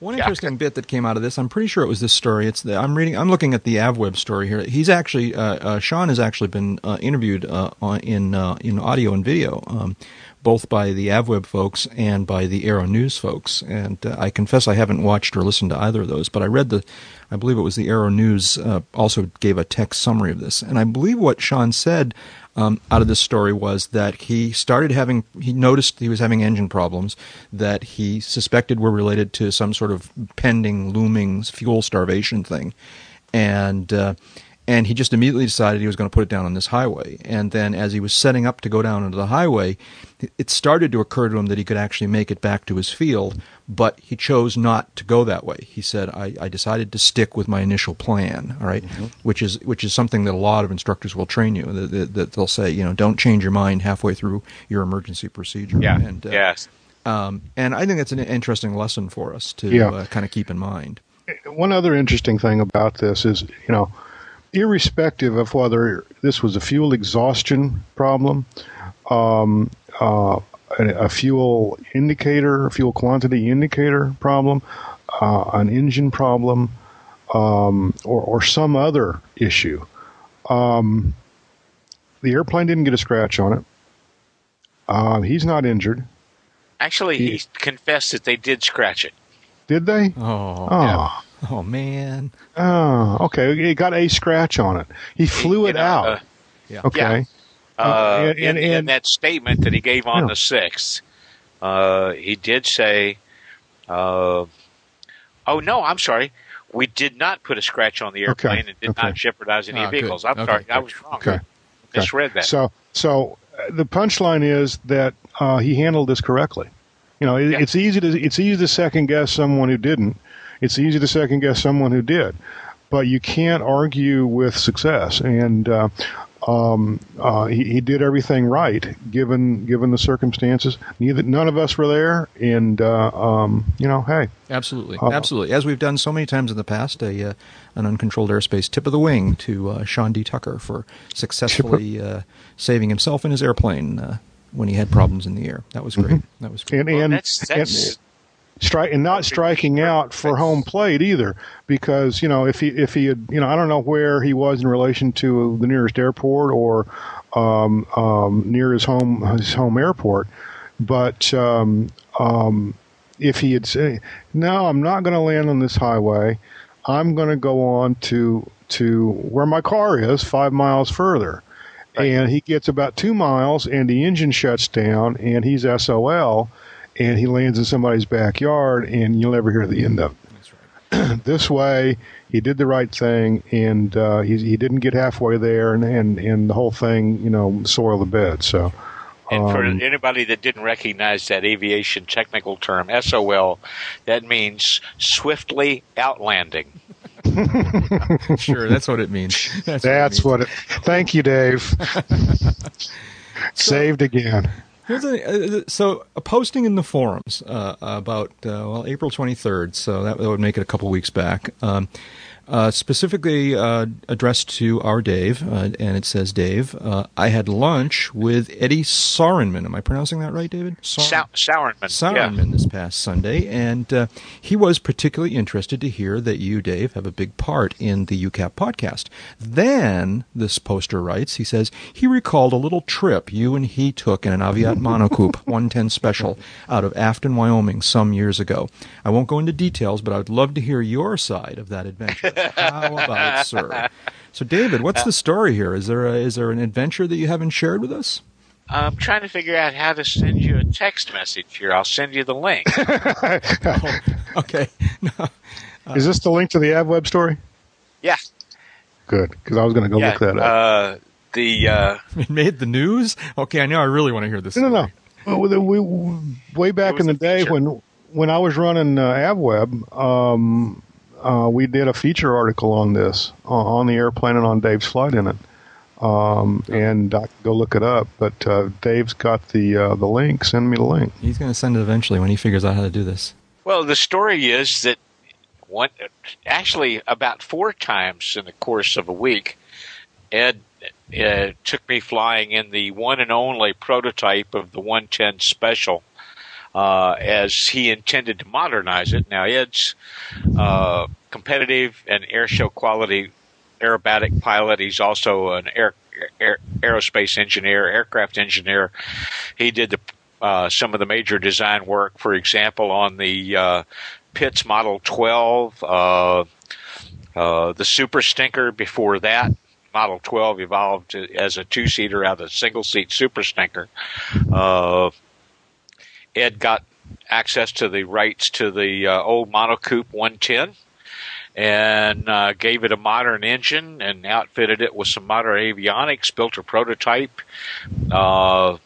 One Yeah. interesting bit that came out of this, I'm pretty sure it was this story. It's the, I'm reading, I'm looking at the AvWeb story here. He's actually, uh, uh, Sean has actually been uh, interviewed uh, on, in uh, in audio and video, um, both by the AvWeb folks and by the Aero News folks. And uh, I confess I haven't watched or listened to either of those, but I read the, I believe it was the Aero News uh, also gave a text summary of this, and I believe what Sean said um, out of this story was that he started having he noticed he was having engine problems that he suspected were related to some sort of pending looming fuel starvation thing and uh, and he just immediately decided he was going to put it down on this highway and then as he was setting up to go down into the highway it started to occur to him that he could actually make it back to his field but he chose not to go that way he said i, I decided to stick with my initial plan all right? which is which is something that a lot of instructors will train you that, that, that they'll say you know don't change your mind halfway through your emergency procedure yeah, and uh, yes. um, and i think that's an interesting lesson for us to Yeah. uh, kind of keep in mind One other interesting thing about this is, you know, irrespective of whether this was a fuel exhaustion problem, um, uh, a, a fuel indicator, a fuel quantity indicator problem, uh, an engine problem, um, or, or some other issue, um, the airplane didn't get a scratch on it. Uh, he's not injured. Actually, he confessed that they did scratch it. Did they? oh Oh, [LAUGHS] oh man oh, okay. It got a scratch on it. He flew You it out. uh, yeah okay. uh, and- in, and- in that statement that he gave on Yeah. the sixth, uh, he did say, uh, "Oh no, I'm sorry, we did not put a scratch on the Okay, airplane and did okay. not jeopardize any Ah, good. vehicles." I'm Okay, sorry, I was wrong. Okay. Misread that. So, so uh, the punchline is that uh, he handled this correctly. You know, it, Yeah. it's easy to it's easy to second guess someone who didn't. It's easy to second guess someone who did, but you can't argue with success. And uh, um, uh, he, he did everything right given given the circumstances. Neither none of us were there, and uh, um, you know, hey, Absolutely, Uh, absolutely. As we've done so many times in the past, a uh, an uncontrolled airspace tip of the wing to uh, Sean D. Tucker for successfully uh, saving himself and his airplane uh, when he had problems in the air. That was great. That was great. and Well, that's that's and strike and not striking out for home plate either, because you know if he if he had you know I don't know where he was in relation to the nearest airport or um, um, near his home his home airport, but um, um, if he had said no, I'm not going to land on this highway, I'm going to go on to to where my car is five miles further. And he gets about two miles, and the engine shuts down, and he's SOL, and he lands in somebody's backyard, and you'll never hear the end of it. [CLEARS THROAT] this way, he did the right thing, and uh, he, he didn't get halfway there, and, and, and the whole thing, you know, soiled the bed. So, And for Um, anybody that didn't recognize that aviation technical term, SOL, that means swiftly outlanding. [LAUGHS] [LAUGHS] Sure, that's what it means. That's, that's what. what it. Thank you, Dave. [LAUGHS] Saved again. Uh, so a posting in the forums uh, about uh, well April 23rd. So that, that would make it a couple weeks back. Um, uh, specifically uh, addressed to our Dave, uh, and it says, Dave, uh, I had lunch with Eddie Sorenman. Am I pronouncing that right, David? Sau- Sauerman. Yeah. This past Sunday, and uh, he was particularly interested to hear that you, Dave, have a big part in the UCAP podcast. Then, this poster writes, he says, he recalled a little trip you and he took in an Aviat [LAUGHS] Monocoupe 110 Special out of Afton, Wyoming some years ago. I won't go into details, but I would love to hear your side of that adventure. How about it, sir? So, David, what's the story here? Is there a, is there an adventure that you haven't shared with us? I'm trying to figure out how to send you a text message here. I'll send you the link. [LAUGHS] Okay. [LAUGHS] No. Is this the link to the AvWeb story? yeah. Good, because I was going to go yeah. look that up. Uh, the uh, It [LAUGHS] made the news. Okay, I know. I really want to hear this. No, no, no. Well, we, we, way back in the a day feature. when when I was running uh, AvWeb, um, uh, we did a feature article on this uh, on the airplane and on Dave's flight in it. Um, and I can go look it up, but uh, Dave's got the uh, the link. Send me the link. He's going to send it eventually when he figures out how to do this. well, the story is that one actually about four times in the course of a week, Ed uh, took me flying in the one and only prototype of the 110 Special. Uh, as he intended to modernize it. Now, Ed's uh, competitive and airshow quality aerobatic pilot. He's also an air, air aerospace engineer, aircraft engineer. He did the uh, some of the major design work, for example, on the uh, Pitts Model 12, uh, uh, the Super Stinker. Before that, Model 12 evolved as a two-seater out of a single-seat Super Stinker. Ed got access to the rights to the uh, old Monocoupe 110 and uh, gave it a modern engine and outfitted it with some modern avionics, built a prototype. Uh,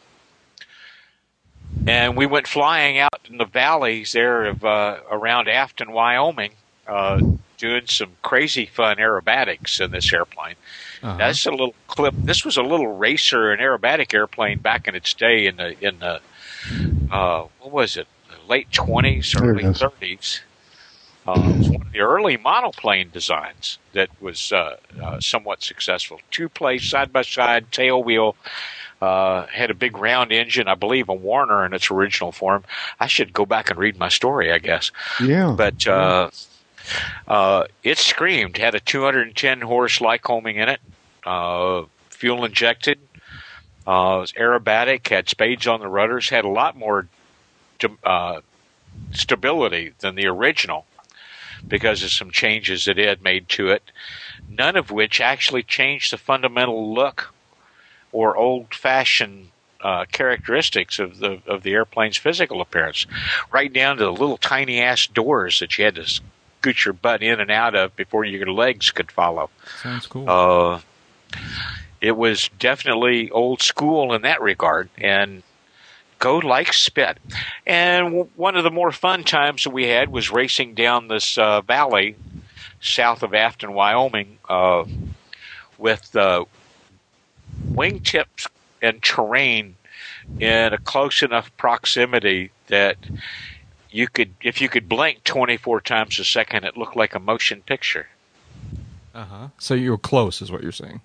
and we went flying out in the valleys there of uh, around Afton, Wyoming, uh, doing some crazy fun aerobatics in this airplane. Uh-huh. That's a little clip. This was a little racer and aerobatic airplane back in its day in the in the uh, what was it? Late twenties, early thirties. Uh, it was one of the early monoplane designs that was uh, uh, somewhat successful. Two place side by side tail wheel. Uh, had a big round engine, I believe, a Warner in its original form. I should go back and read my story, I guess. Yeah, But uh, uh, it screamed. Had a 210 horse Lycoming in it, uh, fuel injected. Uh, it was aerobatic. Had spades on the rudders. Had a lot more uh, stability than the original because of some changes that Ed made to it. None of which actually changed the fundamental look or old-fashioned uh, characteristics of the of the airplane's physical appearance, right down to the little tiny ass doors that you had to scoot your butt in and out of before your legs could follow. Sounds cool. Uh, it was definitely old school in that regard, and go like spit. And one of the more fun times that we had was racing down this uh, valley south of Afton, Wyoming, uh, with uh, wingtips and terrain in a close enough proximity that you could, if you could blink 24 times a second, it looked like a motion picture. Uh huh. So you were close, is what you're saying.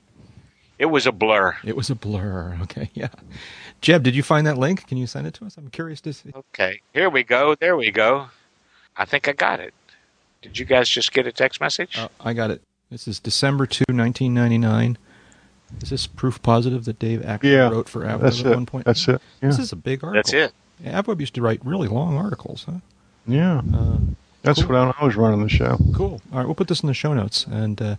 It was a blur. It was a blur. Okay, [LAUGHS] yeah. Jeb, did you find that link? Can you send it to us? I'm curious to see. Okay, here we go. There we go. I think I got it. Did you guys just get a text message? Uh, I got it. This is December 2, 1999. Is this proof positive that Dave actually Yeah, wrote for AvWeb at it. one point? That's it. Yeah. This is a big article. That's it. AvWeb used to write really long articles, huh? Yeah. Uh, That's cool. when I was running the show. Cool. All right, we'll put this in the show notes. And uh,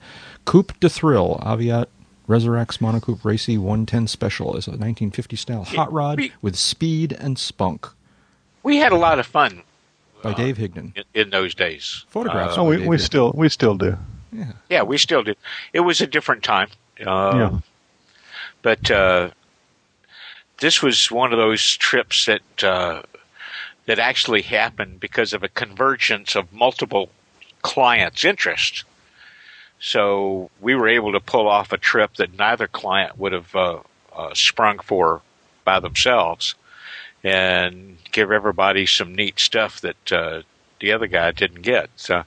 Coupe de Thrill, Aviat Resurrex Monocoupe Racy 110 Special is a 1950 style hot rod we- with speed and spunk We had a lot of fun by Dave Higdon. in, in those days. Photographs. Uh, Oh, we, Dave we did. still we still do. Yeah. yeah, we still do. It was a different time. Uh, Yeah. But uh, this was one of those trips that uh, that actually happened because of a convergence of multiple clients' interest. So we were able to pull off a trip that neither client would have uh, uh, sprung for by themselves, and give everybody some neat stuff that uh, the other guy didn't get. So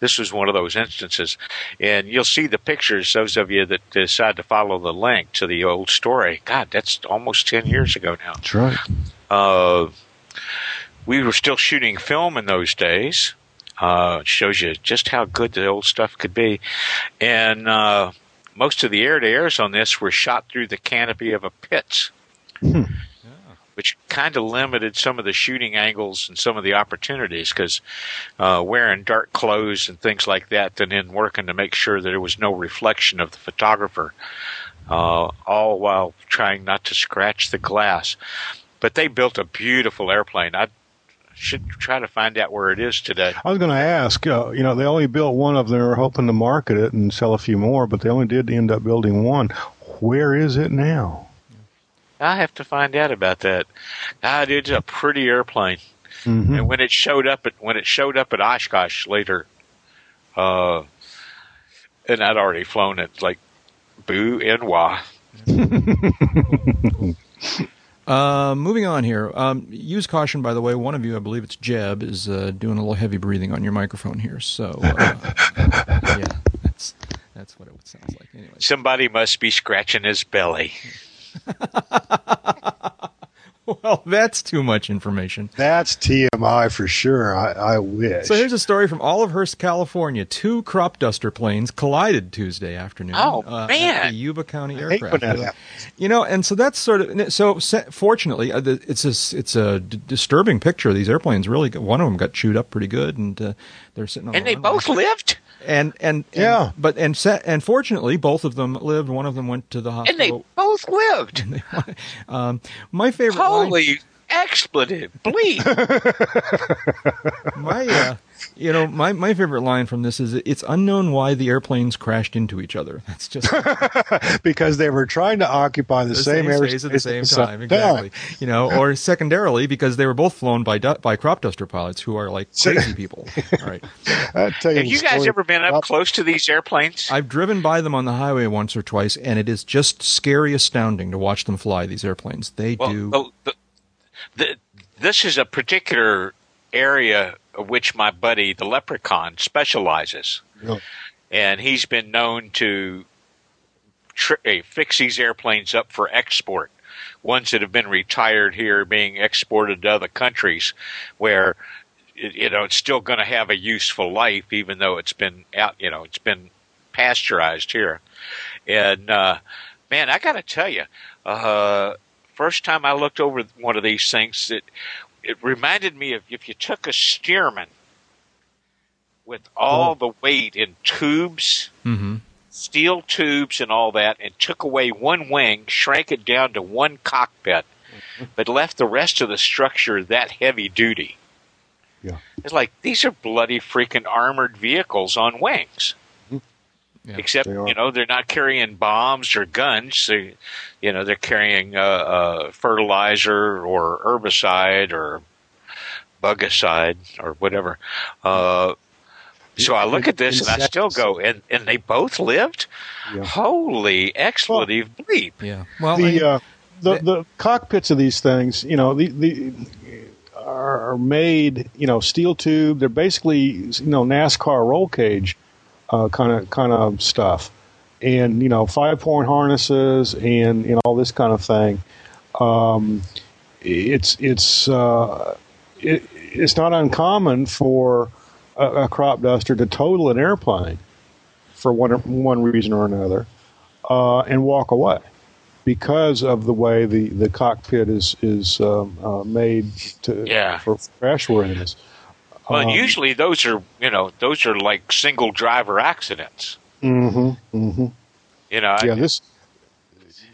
this was one of those instances, and you'll see the pictures. Those of you that decide to follow the link to the old story, God, that's almost ten years ago now. That's right. Uh, we were still shooting film in those days. Uh, it shows you just how good the old stuff could be. And uh, most of the air to airs on this were shot through the canopy of a pit, which kind of limited some of the shooting angles and some of the opportunities because uh, wearing dark clothes and things like that, and then working to make sure that there was no reflection of the photographer, uh, all while trying not to scratch the glass but they built a beautiful airplane. I should try to find out where it is today. I was going to ask. Uh, you know, they only built one of them. They were hoping to market it and sell a few more, but they only did end up building one. Where is it now? I have to find out about that. God, it's a pretty airplane. hmm And when it showed up at when it showed up at Oshkosh later, uh, and I'd already flown it, like boo and wah. [LAUGHS] Uh, moving on here. Um, use caution, by the way. One of you, I believe it's Jeb, is uh, doing a little heavy breathing on your microphone here. So, uh, [LAUGHS] yeah, that's that's what it sounds like. Anyway, Somebody must be scratching his belly. [LAUGHS] well, that's too much information. That's TMI for sure. I, I wish. So here's a story from Olivehurst, California. Two crop duster planes collided Tuesday afternoon. Oh, uh, man. At the Yuba County I hate Aircraft. that You know, and so that's sort of so. Fortunately, uh, it's a it's a d- disturbing picture. These airplanes really. One of them got chewed up pretty good, and uh, they're sitting on. And the they runway. both lived. And and, and Yeah. but and se- and fortunately, both of them lived. One of them went to the hospital, And they both lived. [LAUGHS] um, my favorite line, Holy expletive. Bleep. [LAUGHS] my uh, you know my my favorite line from this is it's unknown why the airplanes crashed into each other. [LAUGHS] That's just [LAUGHS] because they were trying to occupy the, the same, same airspace space at the same time. Exactly. You know, or secondarily because they were both flown by du- by crop duster pilots who are like crazy people. [LAUGHS] All right. I'll tell you Have you guys ever been up about- close to these airplanes? I've driven by them on the highway once or twice, and it is just scary, astounding to watch them fly. These airplanes, they Well, do. the, the, the, this is a particular area of which my buddy, the leprechaun, specializes. Yeah. And he's been known to tri- eh, fix these airplanes up for export. Ones that have been retired here being exported to other countries where you know it's still going to have a useful life even though it's been out you know it's been pasteurized here and uh man i got to tell you uh first time i looked over one of these things it it reminded me of if you took a Stearman with all the weight in tubes hmm steel tubes and all that and took away one wing, shrank it down to one cockpit, [LAUGHS] but left the rest of the structure that heavy duty. Yeah. It's like these are bloody freaking armored vehicles on wings. Yeah, Except, you know, they're not carrying bombs or guns. They, you know, they're carrying uh, uh, fertilizer or herbicide or bugicide or whatever. Uh, So I look at this In and I still go, and, and they both lived? Yeah. Holy expletive bleep. Yeah. Well, the I- uh, the the cockpits of these things, you know, the the are made, you know, steel tube. They're basically, you know, NASCAR roll cage kind of kind of stuff, and you know, five point harnesses and and all this kind of thing. Um, it's it's uh, it, it's not uncommon for a, a crop duster to total an airplane for one one reason or another, uh, and walk away because of the way the, the cockpit is is um, uh, made to Yeah. for crashworthiness. Well, Um, usually those are, you know, those are like single driver accidents. Mm hmm Mm hmm You know, Yeah, this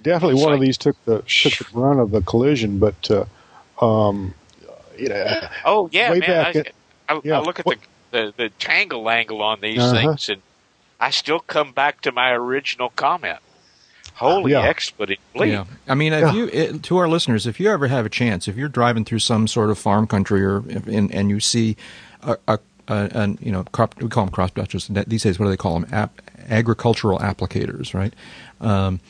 definitely one of these took the took the brunt of the collision, but uh, um, you know, oh yeah, man. I, at- I, yeah. I look at the, the the tangle angle on these Uh-huh. things, and I still come back to my original comment. Holy Yeah. expletive bleep. Yeah, I mean, if Yeah. you it, to our listeners, if you ever have a chance, if you're driving through some sort of farm country or if, and, and you see a, a, a an, you know crop, we call them cross dusters these days. What do they call them? App, agricultural applicators, right? Um,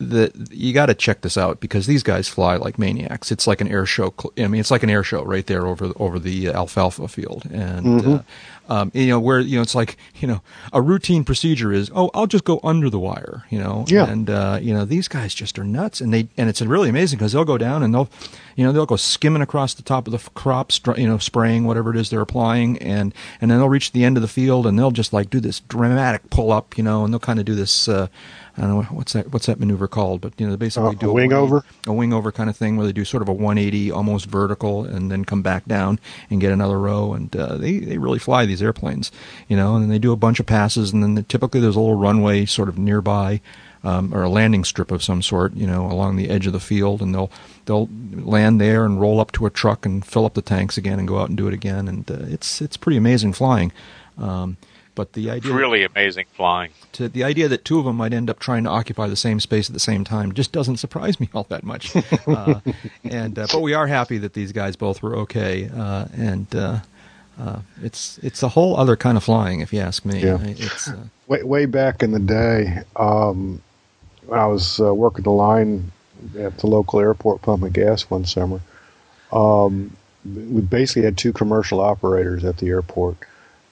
the you got to check this out because these guys fly like maniacs. It's like an air show. I mean, it's like an air show right there over over the alfalfa field, and uh, um, you know where you know it's like you know a routine procedure is oh I'll just go under the wire, you know, Yeah. and uh, you know these guys just are nuts, and they and it's really amazing because they'll go down and they'll you know they'll go skimming across the top of the f- crop, you know, spraying whatever it is they're applying, and and then they'll reach the end of the field and they'll just like do this dramatic pull up, you know, and they'll kind of do this. Uh, I don't know what's that what's that maneuver called, but you know they basically Uh, do a wing over? a wing over kind of thing where they do sort of a 180 almost vertical and then come back down and get another row and uh, they they really fly these airplanes you know and then they do a bunch of passes and then the, typically there's a little runway sort of nearby um, or a landing strip of some sort you know along the edge of the field and they'll they'll land there and roll up to a truck and fill up the tanks again and go out and do it again and uh, it's it's pretty amazing flying um, but the It's idea really amazing flying. to the idea that two of them might end up trying to occupy the same space at the same time just doesn't surprise me all that much. [LAUGHS] Uh, and uh, but we are happy that these guys both were okay, uh, and uh, uh, it's it's a whole other kind of flying, if you ask me. Yeah. It's uh, way, way back in the day, um, when I was uh, working the line at the local airport pumping gas one summer, um, we basically had two commercial operators at the airport.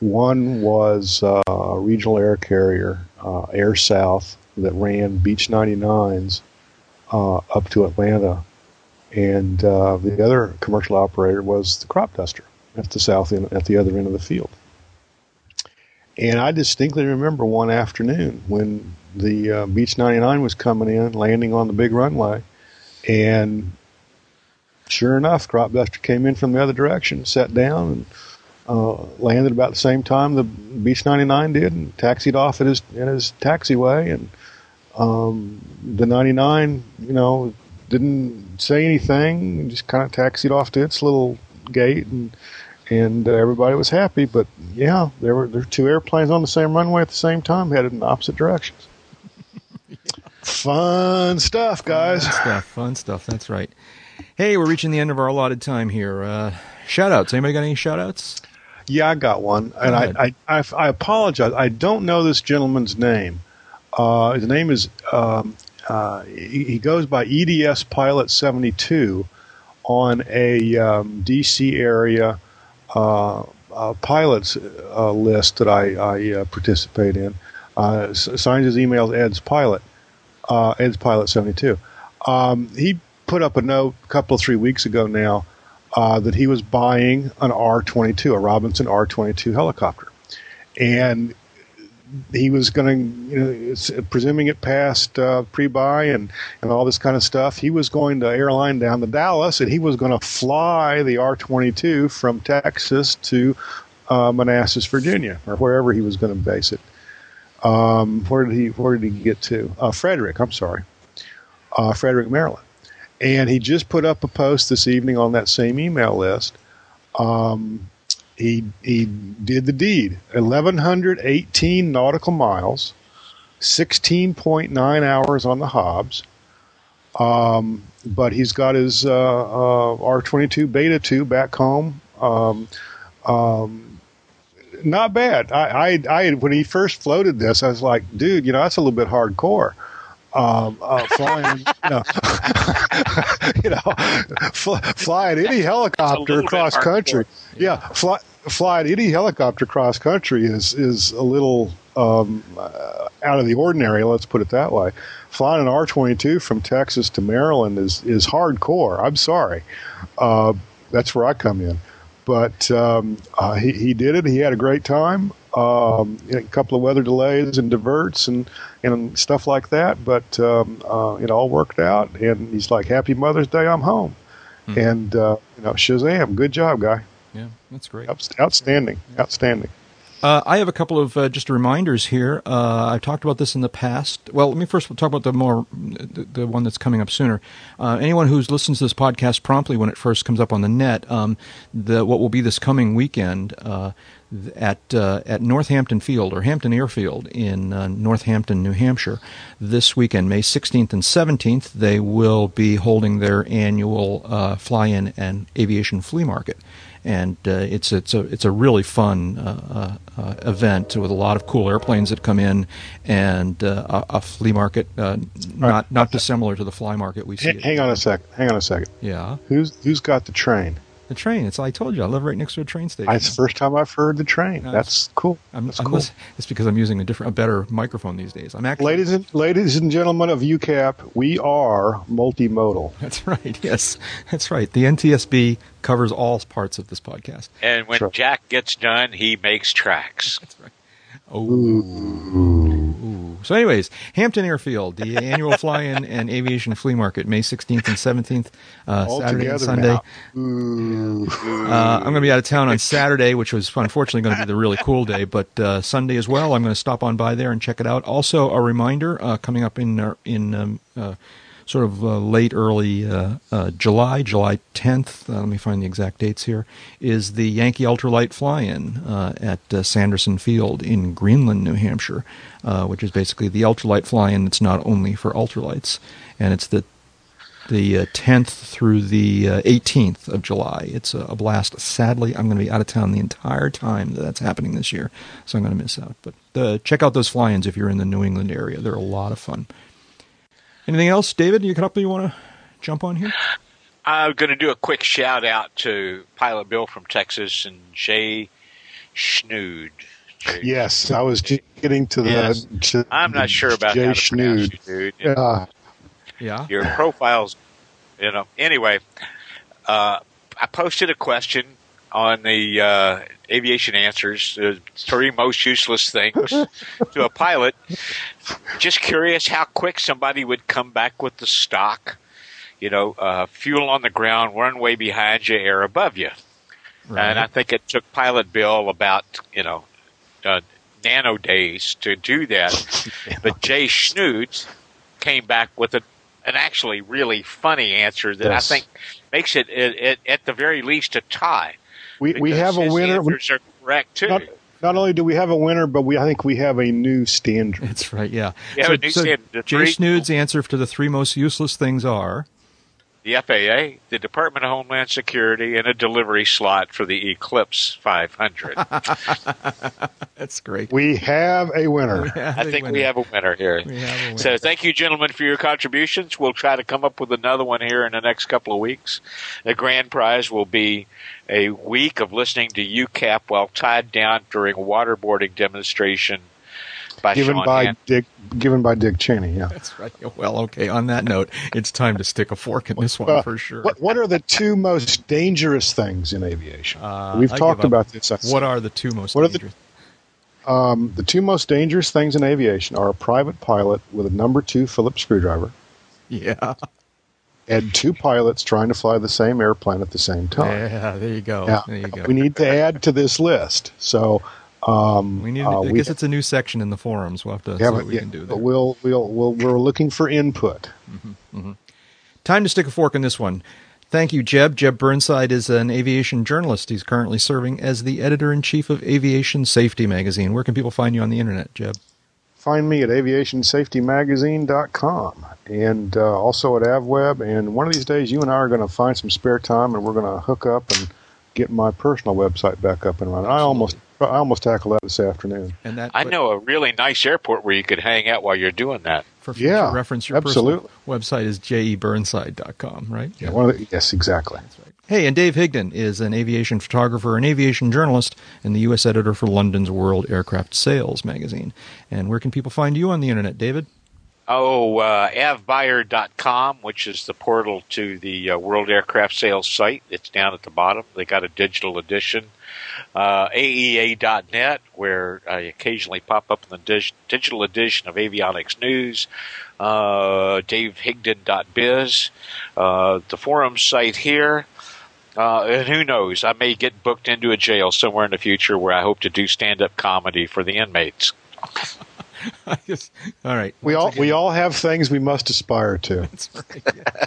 One was uh, a regional air carrier, uh, Air South, that ran Beech 99s uh, up to Atlanta. And uh, the other commercial operator was the crop duster at the south end, at the other end of the field. And I distinctly remember one afternoon when the uh, Beech 99 was coming in, landing on the big runway, and sure enough, Crop Duster came in from the other direction, sat down, and uh, landed about the same time the Beech 99 did, and taxied off at his in his taxiway. And um, the 99, you know, didn't say anything, just kind of taxied off to its little gate and and uh, everybody was happy. But yeah, there were there were two airplanes on the same runway at the same time, headed in opposite directions. Fun stuff, guys. fun stuff, fun stuff. That's right. Hey, we're reaching the end of our allotted time here. Uh, shout outs. Anybody got any shout outs? Yeah, I got one, and. I, I, I I apologize. I don't know this gentleman's name. Uh, his name is um, uh, he, he goes by EDS Pilot seventy two on a um, DC area uh, uh, pilots uh, list that I, I uh, participate in. Uh, signs his email as Ed's Pilot, uh, Ed's Pilot seventy two. Um, he put up a note a couple of three weeks ago now uh, that he was buying an R twenty two, a Robinson R twenty two helicopter, and he was going to, you know, presuming it passed uh, pre-buy and, and all this kind of stuff. He was going to airline down to Dallas, and he was going to fly the R-22 from Texas to uh, Manassas, Virginia, or wherever he was going to base it. Um, where did he Where did he get to? Uh, Frederick. I'm sorry, uh, Frederick, Maryland. And he just put up a post this evening on that same email list. Um, he he did the deed. Eleven hundred eighteen nautical miles, sixteen point nine hours on the Hobbs. Um, but he's got his uh, uh, R twenty two Beta two back home. Um, um, not bad. I, I, I, when he first floated this, I was like, dude, you know, that's a little bit hardcore. Um, uh, [LAUGHS] flying, you know, [LAUGHS] you know, fly, flying any helicopter across country. Yeah, fly, flying any helicopter cross country is is a little um, uh, out of the ordinary. Let's put it that way. Flying an R twenty two from Texas to Maryland is is hardcore. I'm sorry. Uh, that's where I come in. But um, uh, he, he did it. He had a great time. Um, a couple of weather delays and diverts and, and stuff like that. But um, uh, it all worked out. And he's like, Happy Mother's Day, I'm home. Hmm. And, uh, you know, Shazam, good job, guy. Yeah, that's great. Outst- Outstanding. Outstanding. Uh, I have a couple of uh, just reminders here. Uh, I've talked about this in the past. Well, let me first talk about the more the, the one that's coming up sooner. Uh, anyone who's listens to this podcast promptly when it first comes up on the net, um, the what will be this coming weekend uh, at uh, at Northampton Field or Hampton Airfield in Northampton, New Hampshire, this weekend, May 16th and 17th, they will be holding their annual fly-in and aviation flea market and uh, it's it's a it's a really fun uh, uh, event with a lot of cool airplanes that come in and uh, a, a, flea market uh, not right. not dissimilar to the fly market we see. H- hang on a second. Hang on a second. Yeah. Who's who's got the train? The train. It's like I told you I live right next to a train station. It's the first time I've heard the train. No, That's cool. I'm, That's I'm cool. It's because I'm using a different, a better microphone these days. I'm actually, ladies and ladies and gentlemen of UCAP, we are multimodal. [LAUGHS] That's right. Yes, that's right. The NTSB covers all parts of this podcast. And when Sure. Jack gets done, he makes tracks. That's right. Oh. Ooh. So, anyways, Hampton Airfield, the [LAUGHS] annual fly-in and aviation flea market, May 16th and 17th, uh, Saturday and Sunday. Uh, I'm going to be out of town on Saturday, which was unfortunately going to be the really cool day, but uh, Sunday as well. I'm going to stop on by there and check it out. Also, a reminder uh, coming up in uh, in um, uh, sort of uh, late, early uh, uh, July, July 10th. Uh, let me find the exact dates here. Is the Yankee Ultralight Fly-In uh, at uh, Sanderson Field in Greenland, New Hampshire, which is basically the ultralight fly-in that's not only for ultralights, and it's the the uh, 10th through the uh, 18th of July. It's a, a blast. Sadly, I'm going to be out of town the entire time that that's happening this year, so I'm going to miss out. But uh, check out those fly-ins if you're in the New England area. They're a lot of fun. Anything else, David? You couple you want to jump on here? I'm going to do a quick shout out to Pilot Bill from Texas and Jay Schnood. Jay- Yes, I was just getting to the. Yes. to I'm not sure about Jay how to Schnood. you, dude. Uh, Yeah. Your profiles, you know. Anyway, uh, I posted a question on the uh, Aviation Answers, the three most useless things to a pilot. Just curious how quick somebody would come back with the stock. You know, uh, fuel on the ground, runway behind you, air above you. And I think it took Pilot Bill about, you know, uh, nano days to do that. [LAUGHS] But Jay Schnoots came back with a, an actually really funny answer that Yes. I think makes it, it, it, at the very least, a tie. we we have a winner. Answers are correct, too. Not, not only do we have a winner, but we I think we have a new standard. That's right. Yeah. Yeah, so but you so said Jay three- Snood's answer to the three most useless things are the FAA, the Department of Homeland Security, and a delivery slot for the Eclipse 500. [LAUGHS] that's great. We have a winner. I think we have a winner here. A winner. So thank you, gentlemen, for your contributions. We'll try to come up with another one here in the next couple of weeks. The grand prize will be a week of listening to UCAP while tied down during a waterboarding demonstration by given Sean by Hand. Dick. Given by Dick Cheney. Yeah. That's right. Well, okay. On that note, it's time to stick a fork in this one Uh, for sure. What What are the two most dangerous things in aviation? Uh, We've I talked about this. What are the two most What are the- dangerous? Um, the two most dangerous things in aviation are a private pilot with a number two Phillips screwdriver Yeah. and two pilots trying to fly the same airplane at the same time. Yeah. There you go. Now, There you go. we need to add to this list. So um, We need. uh, I we- guess it's a new section in the forums. We'll have to see yeah, what we yeah, can do but there. we'll, we'll, we'll, we're looking for input. Time to stick a fork in this one. Thank you, Jeb. Jeb Burnside is an aviation journalist. He's currently serving as the editor in chief of Aviation Safety Magazine. Where can people find you on the internet, Jeb? Find me at aviationsafetymagazine.com and uh, also at AvWeb. And one of these days, you and I are going to find some spare time and we're going to hook up and get my personal website back up and running. I almost I almost tackled that this afternoon. And that I but know a really nice airport where you could hang out while you're doing that. for future Yeah, reference, your absolutely. personal website is jeburnside.com, right? Yeah, one of the, yes, exactly. Hey, and Dave Higdon is an aviation photographer and aviation journalist and the U.S. editor for London's World Aircraft Sales magazine. And where can people find you on the internet, David? Oh, uh, avbuyer.com, which is the portal to the uh, World Aircraft Sales site. It's down at the bottom. They got a digital edition. Uh, AEA.net, where I occasionally pop up in the dig- digital edition of Avionics News. Uh, DaveHigdon.biz. Uh, the forum site here. Uh, and who knows? I may get booked into a jail somewhere in the future where I hope to do stand-up comedy for the inmates. [LAUGHS] I guess- all right. We all again- we all have things we must aspire to. [LAUGHS] Right. yeah.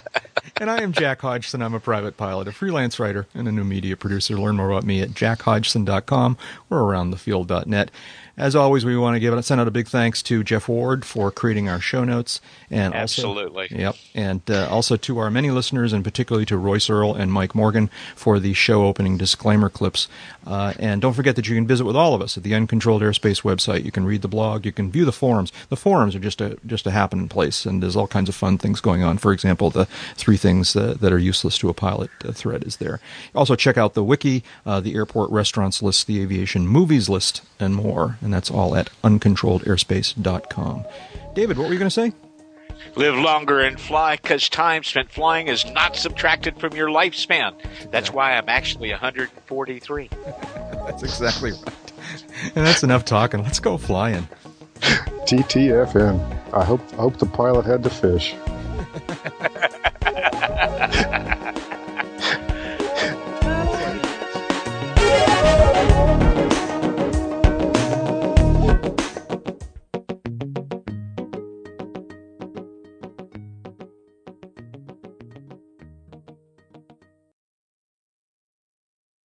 and I am Jack Hodgson. I'm a private pilot, a freelance writer, and a new media producer. Learn more about me at jackhodgson.com or aroundthefield.net. As always, we want to give send out a big thanks to Jeff Ward for creating our show notes, and Absolutely. also, yep, and uh, also to our many listeners, and particularly to Royce Earl and Mike Morgan for the show opening disclaimer clips. Uh, and don't forget that you can visit with all of us at the Uncontrolled Airspace website. You can read the blog, you can view the forums. The forums are just a just a happening place, and there's all kinds of fun things going on. For example, the three things uh, that are useless to a pilot uh, thread is there. Also, check out the wiki, uh, the airport restaurants list, the aviation movies list, and more. And that's all at uncontrolledairspace.com. David, what were you going to say? Live longer and fly because time spent flying is not subtracted from your lifespan. That's why I'm actually 143. [LAUGHS] That's exactly right. And that's enough talking. Let's go flying. TTFN. I hope I hope the pilot had to fish. [LAUGHS]